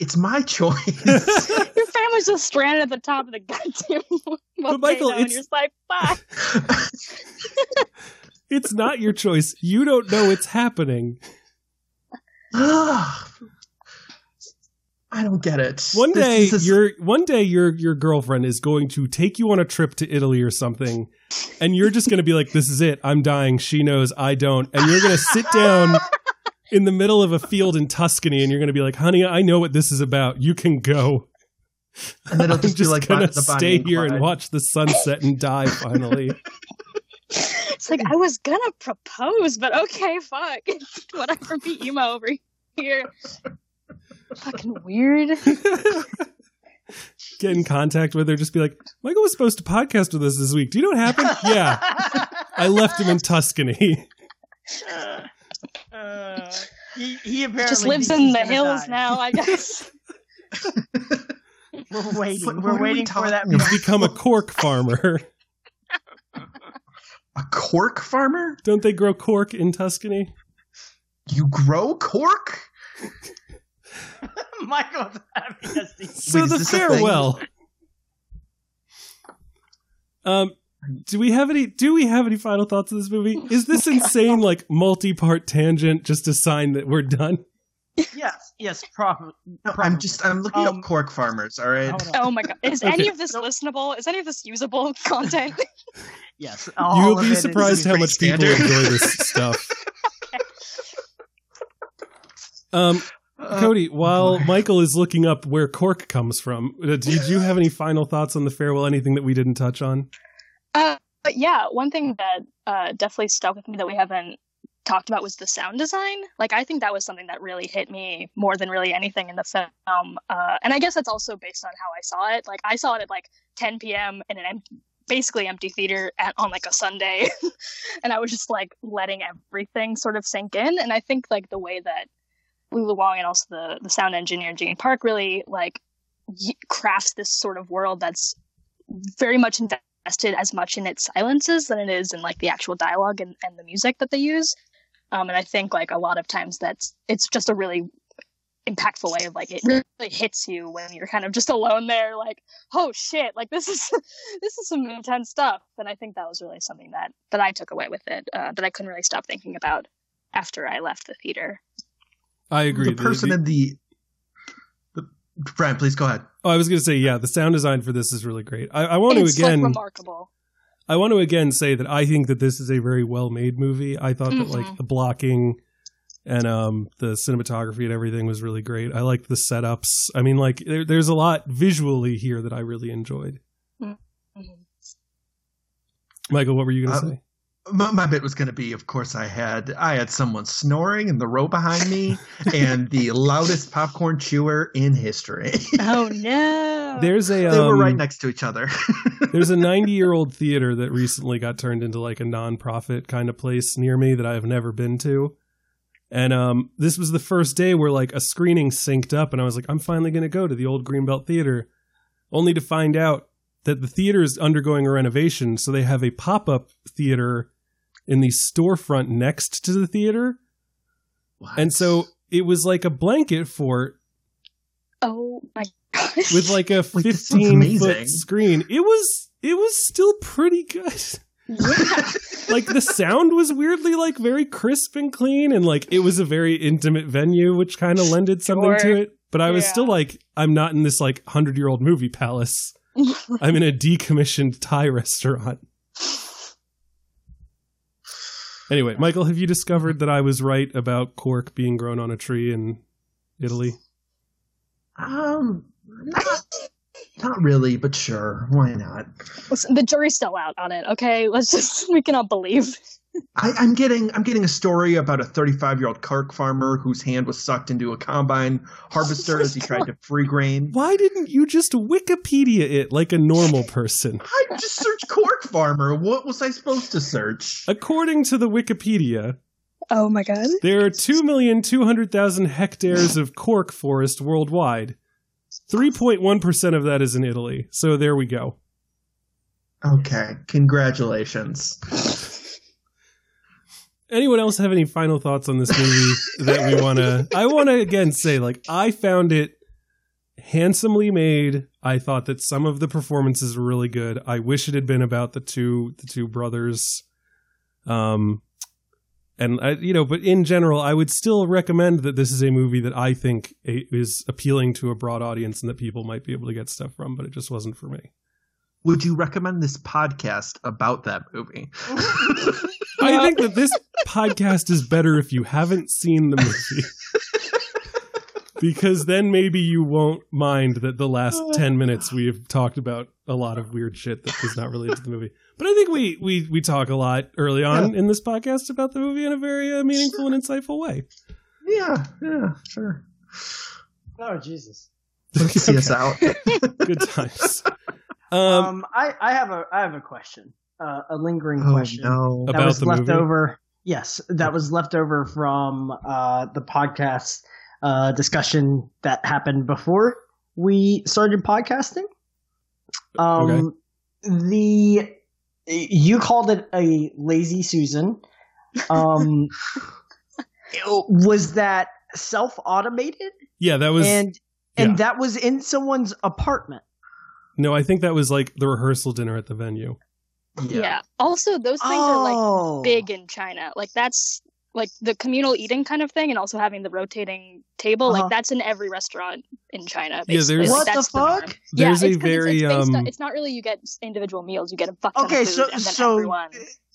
It's my choice. (laughs) Your family's just stranded at the top of the goddamn volcano, Michael, and it's- you're just like, bye. It's not your choice. You don't know it's happening. (sighs) I don't get it. One This day is- your one day your your girlfriend is going to take you on a trip to Italy or something and you're just going to be like this is it. I'm dying. She knows I don't. And you're going to sit down in the middle of a field in Tuscany and you're going to be like, "Honey, I know what this is about. You can go." and then it'll (laughs) I'm just, just be like gonna stay and here and Clyde. watch the sunset and die finally. It's like I was gonna propose, but okay, fuck, (laughs) whatever. Be emo over here. Fucking weird. (laughs) Get in contact with her, just be like, Michael was supposed to podcast with us this week. Do you know what happened? yeah. I left him in Tuscany. (laughs) Uh, he, he apparently Just lives in the hills die. now, I (laughs) guess. We're waiting. What- We're what are we waiting for that. talking about? He's become a cork farmer. a cork farmer. Don't they grow cork in Tuscany? You grow cork? (laughs) Michael's having a seat. So Wait, the this a thing? farewell. Um, do we have any? Do we have any final thoughts of this movie? Is this (laughs) insane, like multi-part tangent, just a sign that we're done? Yes, yes, proper. No, I'm just I'm looking Um, up cork farmers. All right. Oh my god, is Okay. any of this listenable? Is any of this usable (laughs) content? Yes, You'll be surprised how pretty much people enjoy this stuff. Um, Uh, Cody, while. (laughs) Michael is looking up where cork comes from, uh, did you (laughs) have any final thoughts on the farewell? Anything that we didn't touch on? Uh, but yeah, one thing that uh, definitely stuck with me that we haven't talked about was the sound design. Like, I think that was something that really hit me more than really anything in the film. Uh, and I guess that's also based on how I saw it. Like, I saw it at like 10 p.m. in an empty, basically empty theater at, on like a Sunday, (laughs) and I was just like letting everything sort of sink in. And I think like the way that Lulu Wang and also the the sound engineer Gene Park really like crafts this sort of world that's very much invested as much in its silences than it is in like the actual dialogue and, and the music that they use. Um, and I think like a lot of times that's it's just a really impactful way of like it really hits you when you're kind of just alone there, like oh shit, like this is (laughs) this is some intense stuff. And I think that was really something that that I took away with it uh, that I couldn't really stop thinking about after I left the theater. I agree. the person the- in the, the Brian, please go ahead. oh, I was going to say, yeah, the sound design for this is really great. I, I want it's to again. like remarkable. I want to again say that I think that this is a very well made movie. I thought that like Mhm. the blocking and um the cinematography and everything was really great. I liked the setups. I mean, like there, there's a lot visually here that I really enjoyed. Mhm. Michael, what were you going to Uh, say? My, my bit was going to be, of course, I had I had someone snoring in the row behind me, and the (laughs) loudest popcorn chewer in history. Oh (laughs) no. There's a they were right um, next to each other. (laughs) There's a 90 year old theater that recently got turned into like a nonprofit kind of place near me that I have never been to. And um, this was the first day where like a screening synced up, and I was like, I'm finally going to go to the old Greenbelt Theater, only to find out that the theater is undergoing a renovation. So they have a pop up theater in the storefront next to the theater. And so it was like a blanket fort oh my gosh. with like a (laughs) 15 sounds foot screen. It was it was still pretty good. yeah. (laughs) like the sound was weirdly like very crisp and clean and like it was a very intimate venue which kind of lended something to it but i was Yeah. still like i'm not in this like 100 year old movie palace (laughs) i'm in a decommissioned thai restaurant anyway michael have you discovered that i was right about cork being grown on a tree in italy um, not, not really, but sure, why not? Listen, the jury's still out on it. Okay, let's just (laughs) we cannot believe. I, I'm getting I'm getting a story about a 35 year old Kirk farmer whose hand was sucked into a combine harvester as he (laughs) tried to free grain. why didn't you just wikipedia it like a normal (laughs) person I just searched Cork farmer. What was I supposed to search? according to the wikipedia Oh my god. There are 2,200,000 hectares of cork forest worldwide. 3.1% of that is in Italy. So there we go. Okay, congratulations. Anyone else have any final thoughts on this movie that we want to I want to again say like I found it handsomely made. I thought that some of the performances were really good. I wish it had been about the two the two brothers um and I, you know, but in general, I would still recommend that this is a movie that I think is appealing to a broad audience and that people might be able to get stuff from. But it just wasn't for me. Would you recommend this podcast about that movie? (laughs) I think that this podcast is better if you haven't seen the movie. (laughs) because then maybe you won't mind that the last 10 minutes we have talked about a lot of weird shit that is not related to the movie. But I think we we we talk a lot early on in this podcast about the movie in a very uh, meaningful and insightful way. yeah, yeah, sure. Oh Jesus. See us (laughs) out. Good times. (laughs) Um, Um, I, I have a I have a question, uh, a lingering Oh question no. that About was the left movie? over. Yes, that was left over from uh, the podcast uh, discussion that happened before we started podcasting. Um, the you called it a lazy Susan. Um, was that self automated? yeah, that was and and yeah. that was in someone's apartment. no, I think that was like the rehearsal dinner at the venue. Yeah. Also, those things are like Oh. big in China. Like that's like the communal eating kind of thing, and also having the rotating table. Uh-huh. Like that's in every restaurant in China. Yeah, there's- like, What the that's norm. fuck? Yeah, There's a it's 'cause it's- very, it's, based on- um, it's not really you get individual meals. You get a fuck ton Okay, of food, so and then so everyone.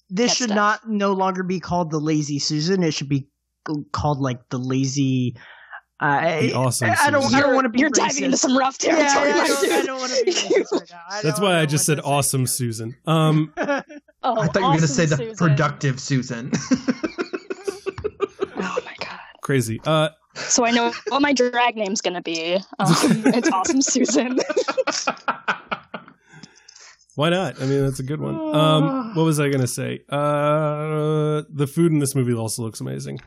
this should stuff. not no longer be called the lazy Susan. It should be called like the lazy. I awesome I, I don't. I don't want to be. You're racist. diving into some rough Yeah, territory. I, don't. I don't want to be racist right (laughs) That's why I just what said to say. awesome Susan. Um Oh, (laughs) I thought you were going to say the Susan. productive Susan. (laughs) Oh my god! crazy. Uh So I know what my drag name's gonna be. Um, it's awesome, Susan. Why not? I mean, that's a good one. Um, what was I going to say? Uh, the food in this movie also looks amazing.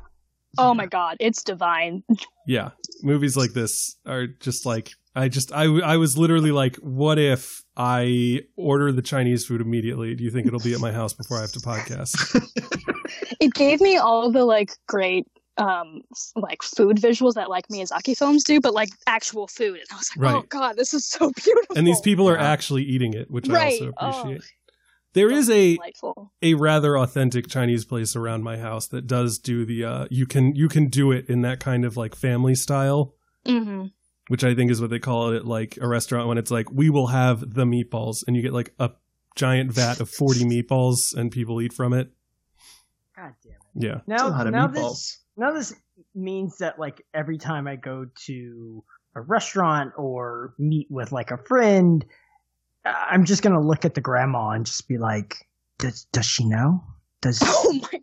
Oh my god, it's divine. Yeah, movies like this are just like I just I I was literally like, what if I order the Chinese food immediately? Do you think it'll be at my house before I have to podcast? (laughs) It gave me all the like great um like food visuals that like Miyazaki films do, but like actual food. And I was like, oh god, this is so (laughs) beautiful. And these people are actually eating it, which I Right. also Oh. Appreciate. There is a delightful. a rather authentic Chinese place around my house that does do the uh you can you can do it in that kind of like family style. hmm which I think is what they call it, like a restaurant when it's like we will have the meatballs, and you get like a giant vat of 40 (laughs) meatballs and people eat from it. God damn it. Yeah. Now, a lot of now meatballs. this now this means that like every time I go to a restaurant or meet with like a friend, I'm just gonna look at the grandma and just be like, "Does does she know? Does (laughs) Oh my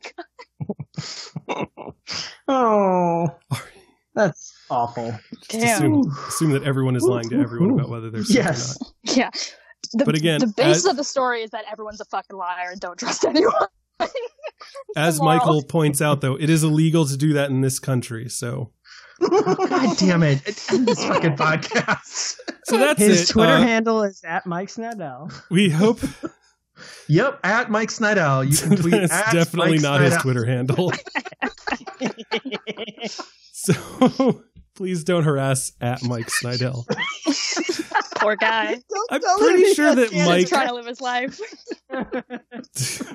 god. (laughs) oh, (laughs) that's awful." Just assume, assume that everyone is lying to everyone about whether they're Yes. or not. Yeah. The, But again, the basis as- of the story is that everyone's a fucking liar and don't trust anyone. As. Michael points out, though, it is illegal to do that in this country. So, God damn it! (laughs) End this fucking podcast. so that's His it. Twitter Uh, handle is at Mike Snydel. we hope Yep, at Mike Snydel. You can (laughs) tweet that's at definitely Mike not his Twitter handle. (laughs) So please don't harass at Mike Snydel. Poor guy. I'm tell pretty him sure that can't Mike Trying to live his life.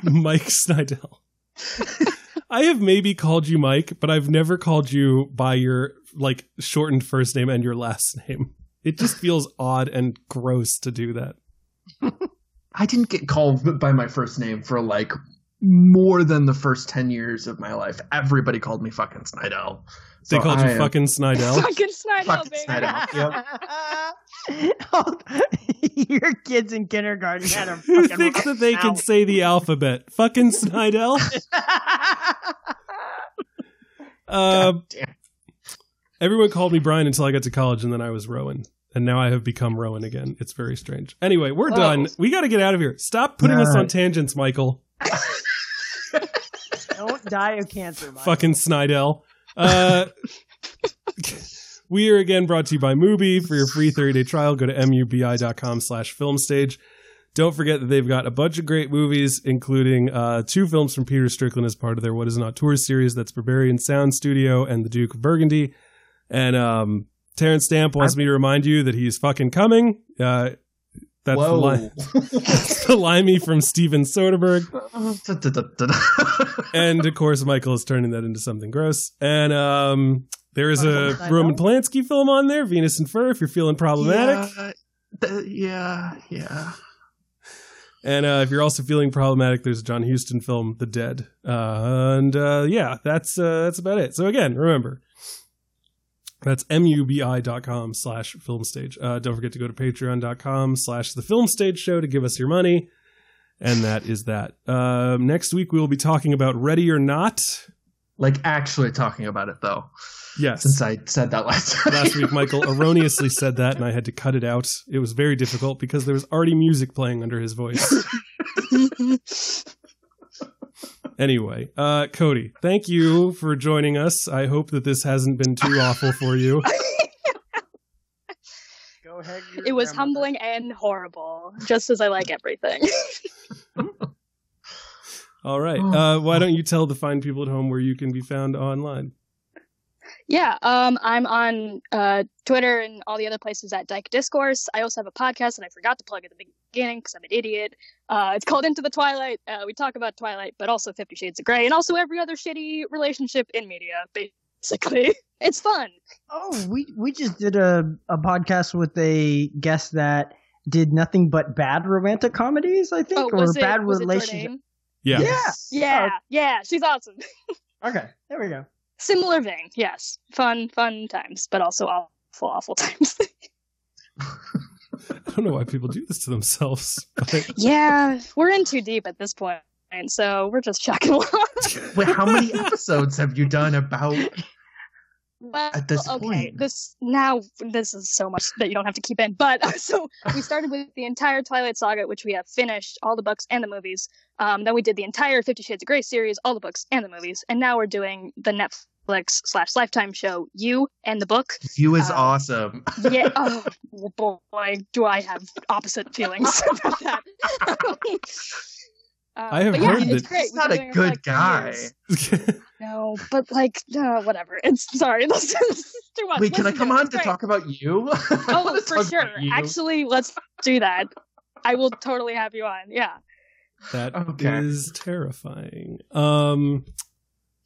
Mike Snydel. I have maybe called you Mike, but I've never called you by your like shortened first name and your last (laughs) name. It just feels odd and gross to do that. (laughs) I didn't get called by my first name for like more than the first 10 years of my life. Everybody called me fucking Snydel. They So called I you fucking Snydel. fucking Snydel, Fucking baby. Snydel. (laughs) Yep. Oh, (laughs) your kids in kindergarten had a Who thinks that they can say the alphabet? Fucking Snydel. (laughs) Uh, damn. everyone called me Brian until I got to college, and then I was Roan. And now I have become Roan again. It's very strange. Anyway, we're Oh. done. We got to get out of here. Stop putting us Nah. on tangents, Michael. Don't die of cancer, Mike. Fucking Snydel. Uh, (laughs) we are again brought to you by Mubi. For your free 30-day trial, go to mubi.com slash filmstage. Don't forget that they've got a bunch of great movies, including uh, two films from Peter Strickland as part of their What Is Not Tour series. That's Berberian Sound Studio and The Duke of Burgundy. And um, Terence Stamp wants me to remind you that he's fucking coming. Uh, that's the, Whoa. (laughs) that's the limey from Steven Soderbergh. (laughs) and of course, Michael is turning that into something gross. And um, there is a I Roman. Polanski film on there, Venus in Fur, if you're feeling problematic. Yeah, th- yeah, yeah. And uh, if you're also feeling problematic, there's a John Huston film, The Dead. Uh, and uh, yeah, that's uh, that's about it. So again, remember, that's mubi.com slash filmstage. Uh, don't forget to go to patreon.com slash the filmstage show to give us your money. And that is that. Um, next week, we will be talking about Ready or Not. Like actually talking about it though, Yes. since I said that last (laughs) time. Last week, Michael erroneously said that, and I had to cut it out. It was very difficult because there was already music playing under his voice. (laughs) Anyway, uh, Cody, thank you for joining us. I hope that this hasn't been too awful for you. (laughs) Go ahead. it was humbling and horrible, just as I like everything. All right. Uh, why don't you tell the fine people at home where you can be found online? Yeah, um, I'm on uh, Twitter and all the other places at Dyke Discourse. I also have a podcast that I forgot to plug at the beginning because I'm an idiot. Uh, it's called Into the Twilight. Uh, we talk about Twilight, but also Fifty Shades of Grey, and also every other shitty relationship in media. Basically, (laughs) it's fun. Oh, we we just did a a podcast with a guest that did nothing but bad romantic comedies. I think, Oh, or it, bad was it relationship. Yeah. Yes. Yeah, yeah, she's awesome. (laughs) Okay, there we go. Similar vein, yes. Fun, fun times, but also awful, awful (laughs) times. (laughs) I don't know why people do this to themselves. But (laughs) yeah, we're in too deep at this point, point, so we're just chucking along. Wait, how many episodes have you done about? Well, At this okay, point. this now this is so much that you don't have to keep in. But (laughs) so we started with the entire Twilight Saga, which we have finished all the books and the movies. Um, then we did the entire Fifty Shades of Grey series, all the books and the movies, and now we're doing the Netflix slash Lifetime show, You and the book. You is Uh, awesome. Yeah, (laughs) oh boy, do I have opposite feelings (laughs) about that. Uh, I have but yeah, heard it's that- great. He's not a doing it for, good like, guy. Years. No, but like, uh, whatever. (laughs) It's sorry. (laughs) This is too much. Wait, can I come it. on It's to talk about you? (laughs) Oh, for sure. Actually, let's do that. I will totally have you on. Yeah. that is Okay. terrifying. Um,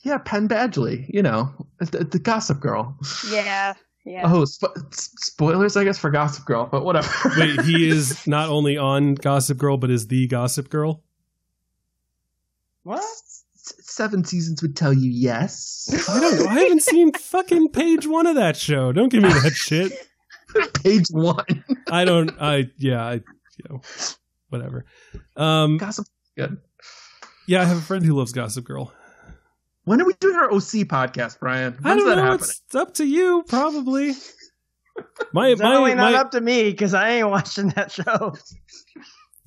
yeah, Penn Badgley. You know, the, the Gossip Girl. Yeah. Yeah. Oh, spo- spoilers, I guess, for Gossip Girl, but whatever. Wait, he is not only on Gossip Girl, but is the Gossip Girl. What? S- Seven seasons would tell you yes. I don't know. I haven't seen fucking page one of that show. Don't give me that shit. (laughs) Page one. I don't. I yeah. I you know whatever. Um. Gossip. Good. Yeah, I have a friend who loves Gossip Girl. When are we doing our OC podcast, Brian? When's I don't that know. happening? It's up to you, probably. (laughs) My It's definitely my, not my up to me because I ain't watching that show.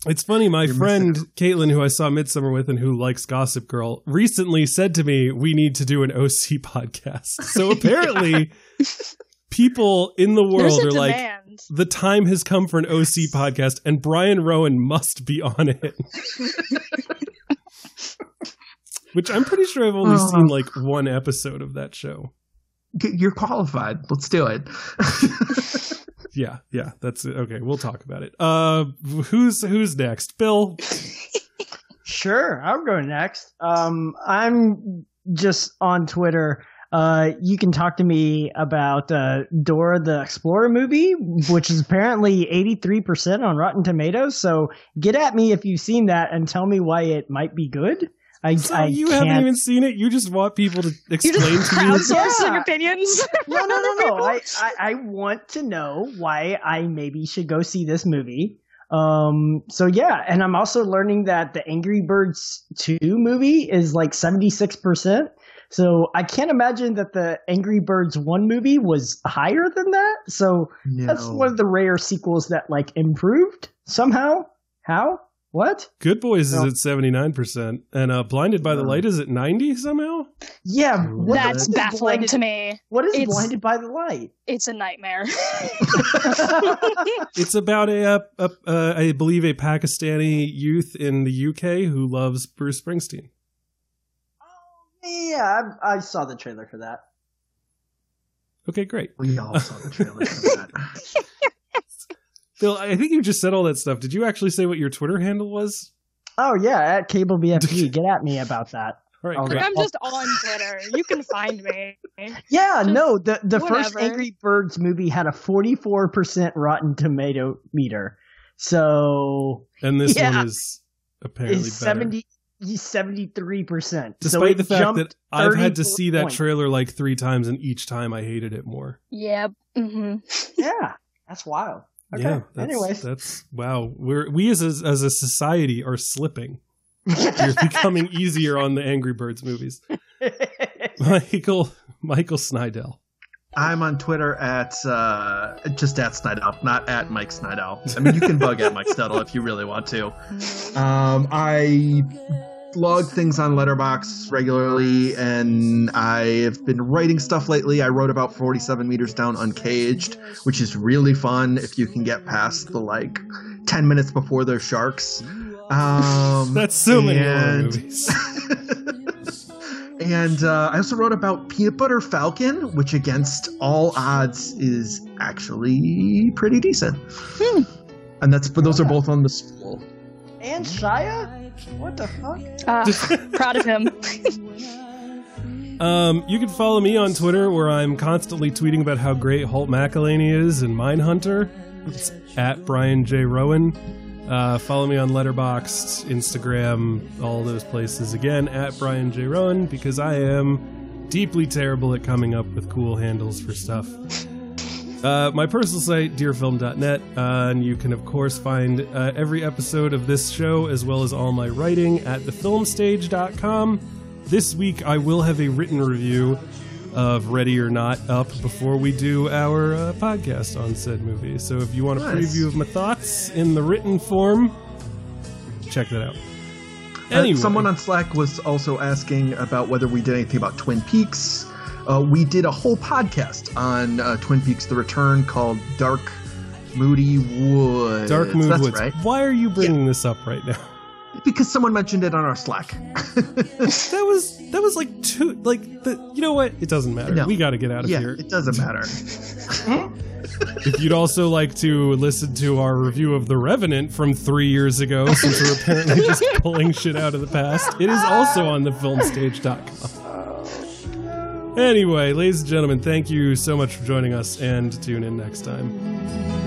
It's funny, my You're friend Caitlin, who I saw Midsommar with and who likes Gossip Girl, recently said to me, We need to do an OC (laughs) podcast. So apparently, people in the world a are like. The time has come for an OC podcast, and Brian Roan must be on it. (laughs) Which I'm pretty sure I've only Oh. seen like one episode of that show. You're qualified. Let's do it. (laughs) (laughs) Yeah, yeah, that's it. Okay, we'll talk about it. Uh, who's who's next? Bill. (laughs) Sure, I'll go next. Um, I'm just on Twitter. Uh, you can talk to me about uh, Dora the Explorer movie, which is apparently 83% on Rotten Tomatoes. So get at me if you've seen that and tell me why it might be good. I, So I you can't. haven't even seen it. You just want people to explain to you. crowdsourcing Yeah. (laughs) opinions. no, no, no, no. I, (laughs) I, I want to know why I maybe should go see this movie. Um, so yeah, and I'm also learning that the Angry Birds 2 movie is like 76%. So I can't imagine that the Angry Birds 1 movie was higher than that. So that's one of the rare sequels that like improved somehow. How? What? Good Boys No. is at seventy nine percent, and uh, Blinded by the. Light is at ninety somehow. Yeah, what That's baffling blinded, to me. What is It's- blinded by the light? It's a nightmare. (laughs) It's about a, uh, a, uh, I believe, a Pakistani youth in the UK who loves Bruce Springsteen. Oh yeah, I, I saw the trailer for that. Okay, great. We all saw the trailer for that. (laughs) Phil, I think you just said all that stuff. Did you actually say what your Twitter handle was? Oh yeah, at Cable BFG. (laughs) Get at me about that. All right, All I'm just on Twitter. You can find me. (laughs) Yeah, Just no, the the first. Angry Birds movie had a 44% Rotten Tomato meter. So And this Yeah. one is apparently it's better. 70 73%. Despite it the fact that I've had to see that points. trailer like three times, and each time I hated it more. Yeah. hmm Yeah, that's wild. Okay. Yeah. That's, Anyways. that's wow. We're we as a, as a society are slipping. You're (laughs) becoming easier on the Angry Birds movies. (laughs) Michael Michael Snydel. I'm on Twitter at uh, just at Snydel, not at Mike Snydel. I mean, you can bug at Mike Snydel if you really want to. (laughs) Um, I blog things on Letterboxd regularly, and I've been writing stuff lately. I wrote about 47 meters down uncaged, which is really fun if you can get past the like 10 minutes before there's sharks. Um, (laughs) That's so many and- movies. (laughs) and uh, I also wrote about Peanut Butter Falcon, which against all odds is actually pretty decent. And that's but those are both on the school. and Shia? What the fuck? Uh, (laughs) proud of him. Um, you can follow me on Twitter where I'm constantly tweeting about how great Holt McCallany is in Mindhunter. It's at Brian J. Roan. Uh, follow me on Letterboxd, Instagram, all those places. Again, at Brian J. Roan, because I am deeply terrible at coming up with cool handles for stuff. Uh, my personal site, dearfilm.net, uh, and you can, of course, find uh, every episode of this show as well as all my writing at thefilmstage.com. This week, I will have a written review of Ready or Not up before we do our uh, podcast on said movie. So if you want a Nice. preview of my thoughts in the written form, check that out. Uh, Anyway, someone on Slack was also asking about whether we did anything about Twin Peaks. Uh, we did a whole podcast on uh, Twin Peaks: The Return called "Dark Moody Woods." Dark Moody That's Woods. right. Why are you bringing this up right now? Because someone mentioned it on our Slack. (laughs) That was that was like two like the you know what? It doesn't matter. No. We got to get out of yeah, here. it doesn't matter. (laughs) If you'd also like to listen to our review of The Revenant from three years ago, since we're apparently just pulling shit out of the past, it is also on thefilmstage.com. Anyway, ladies and gentlemen, thank you so much for joining us and tune in next time.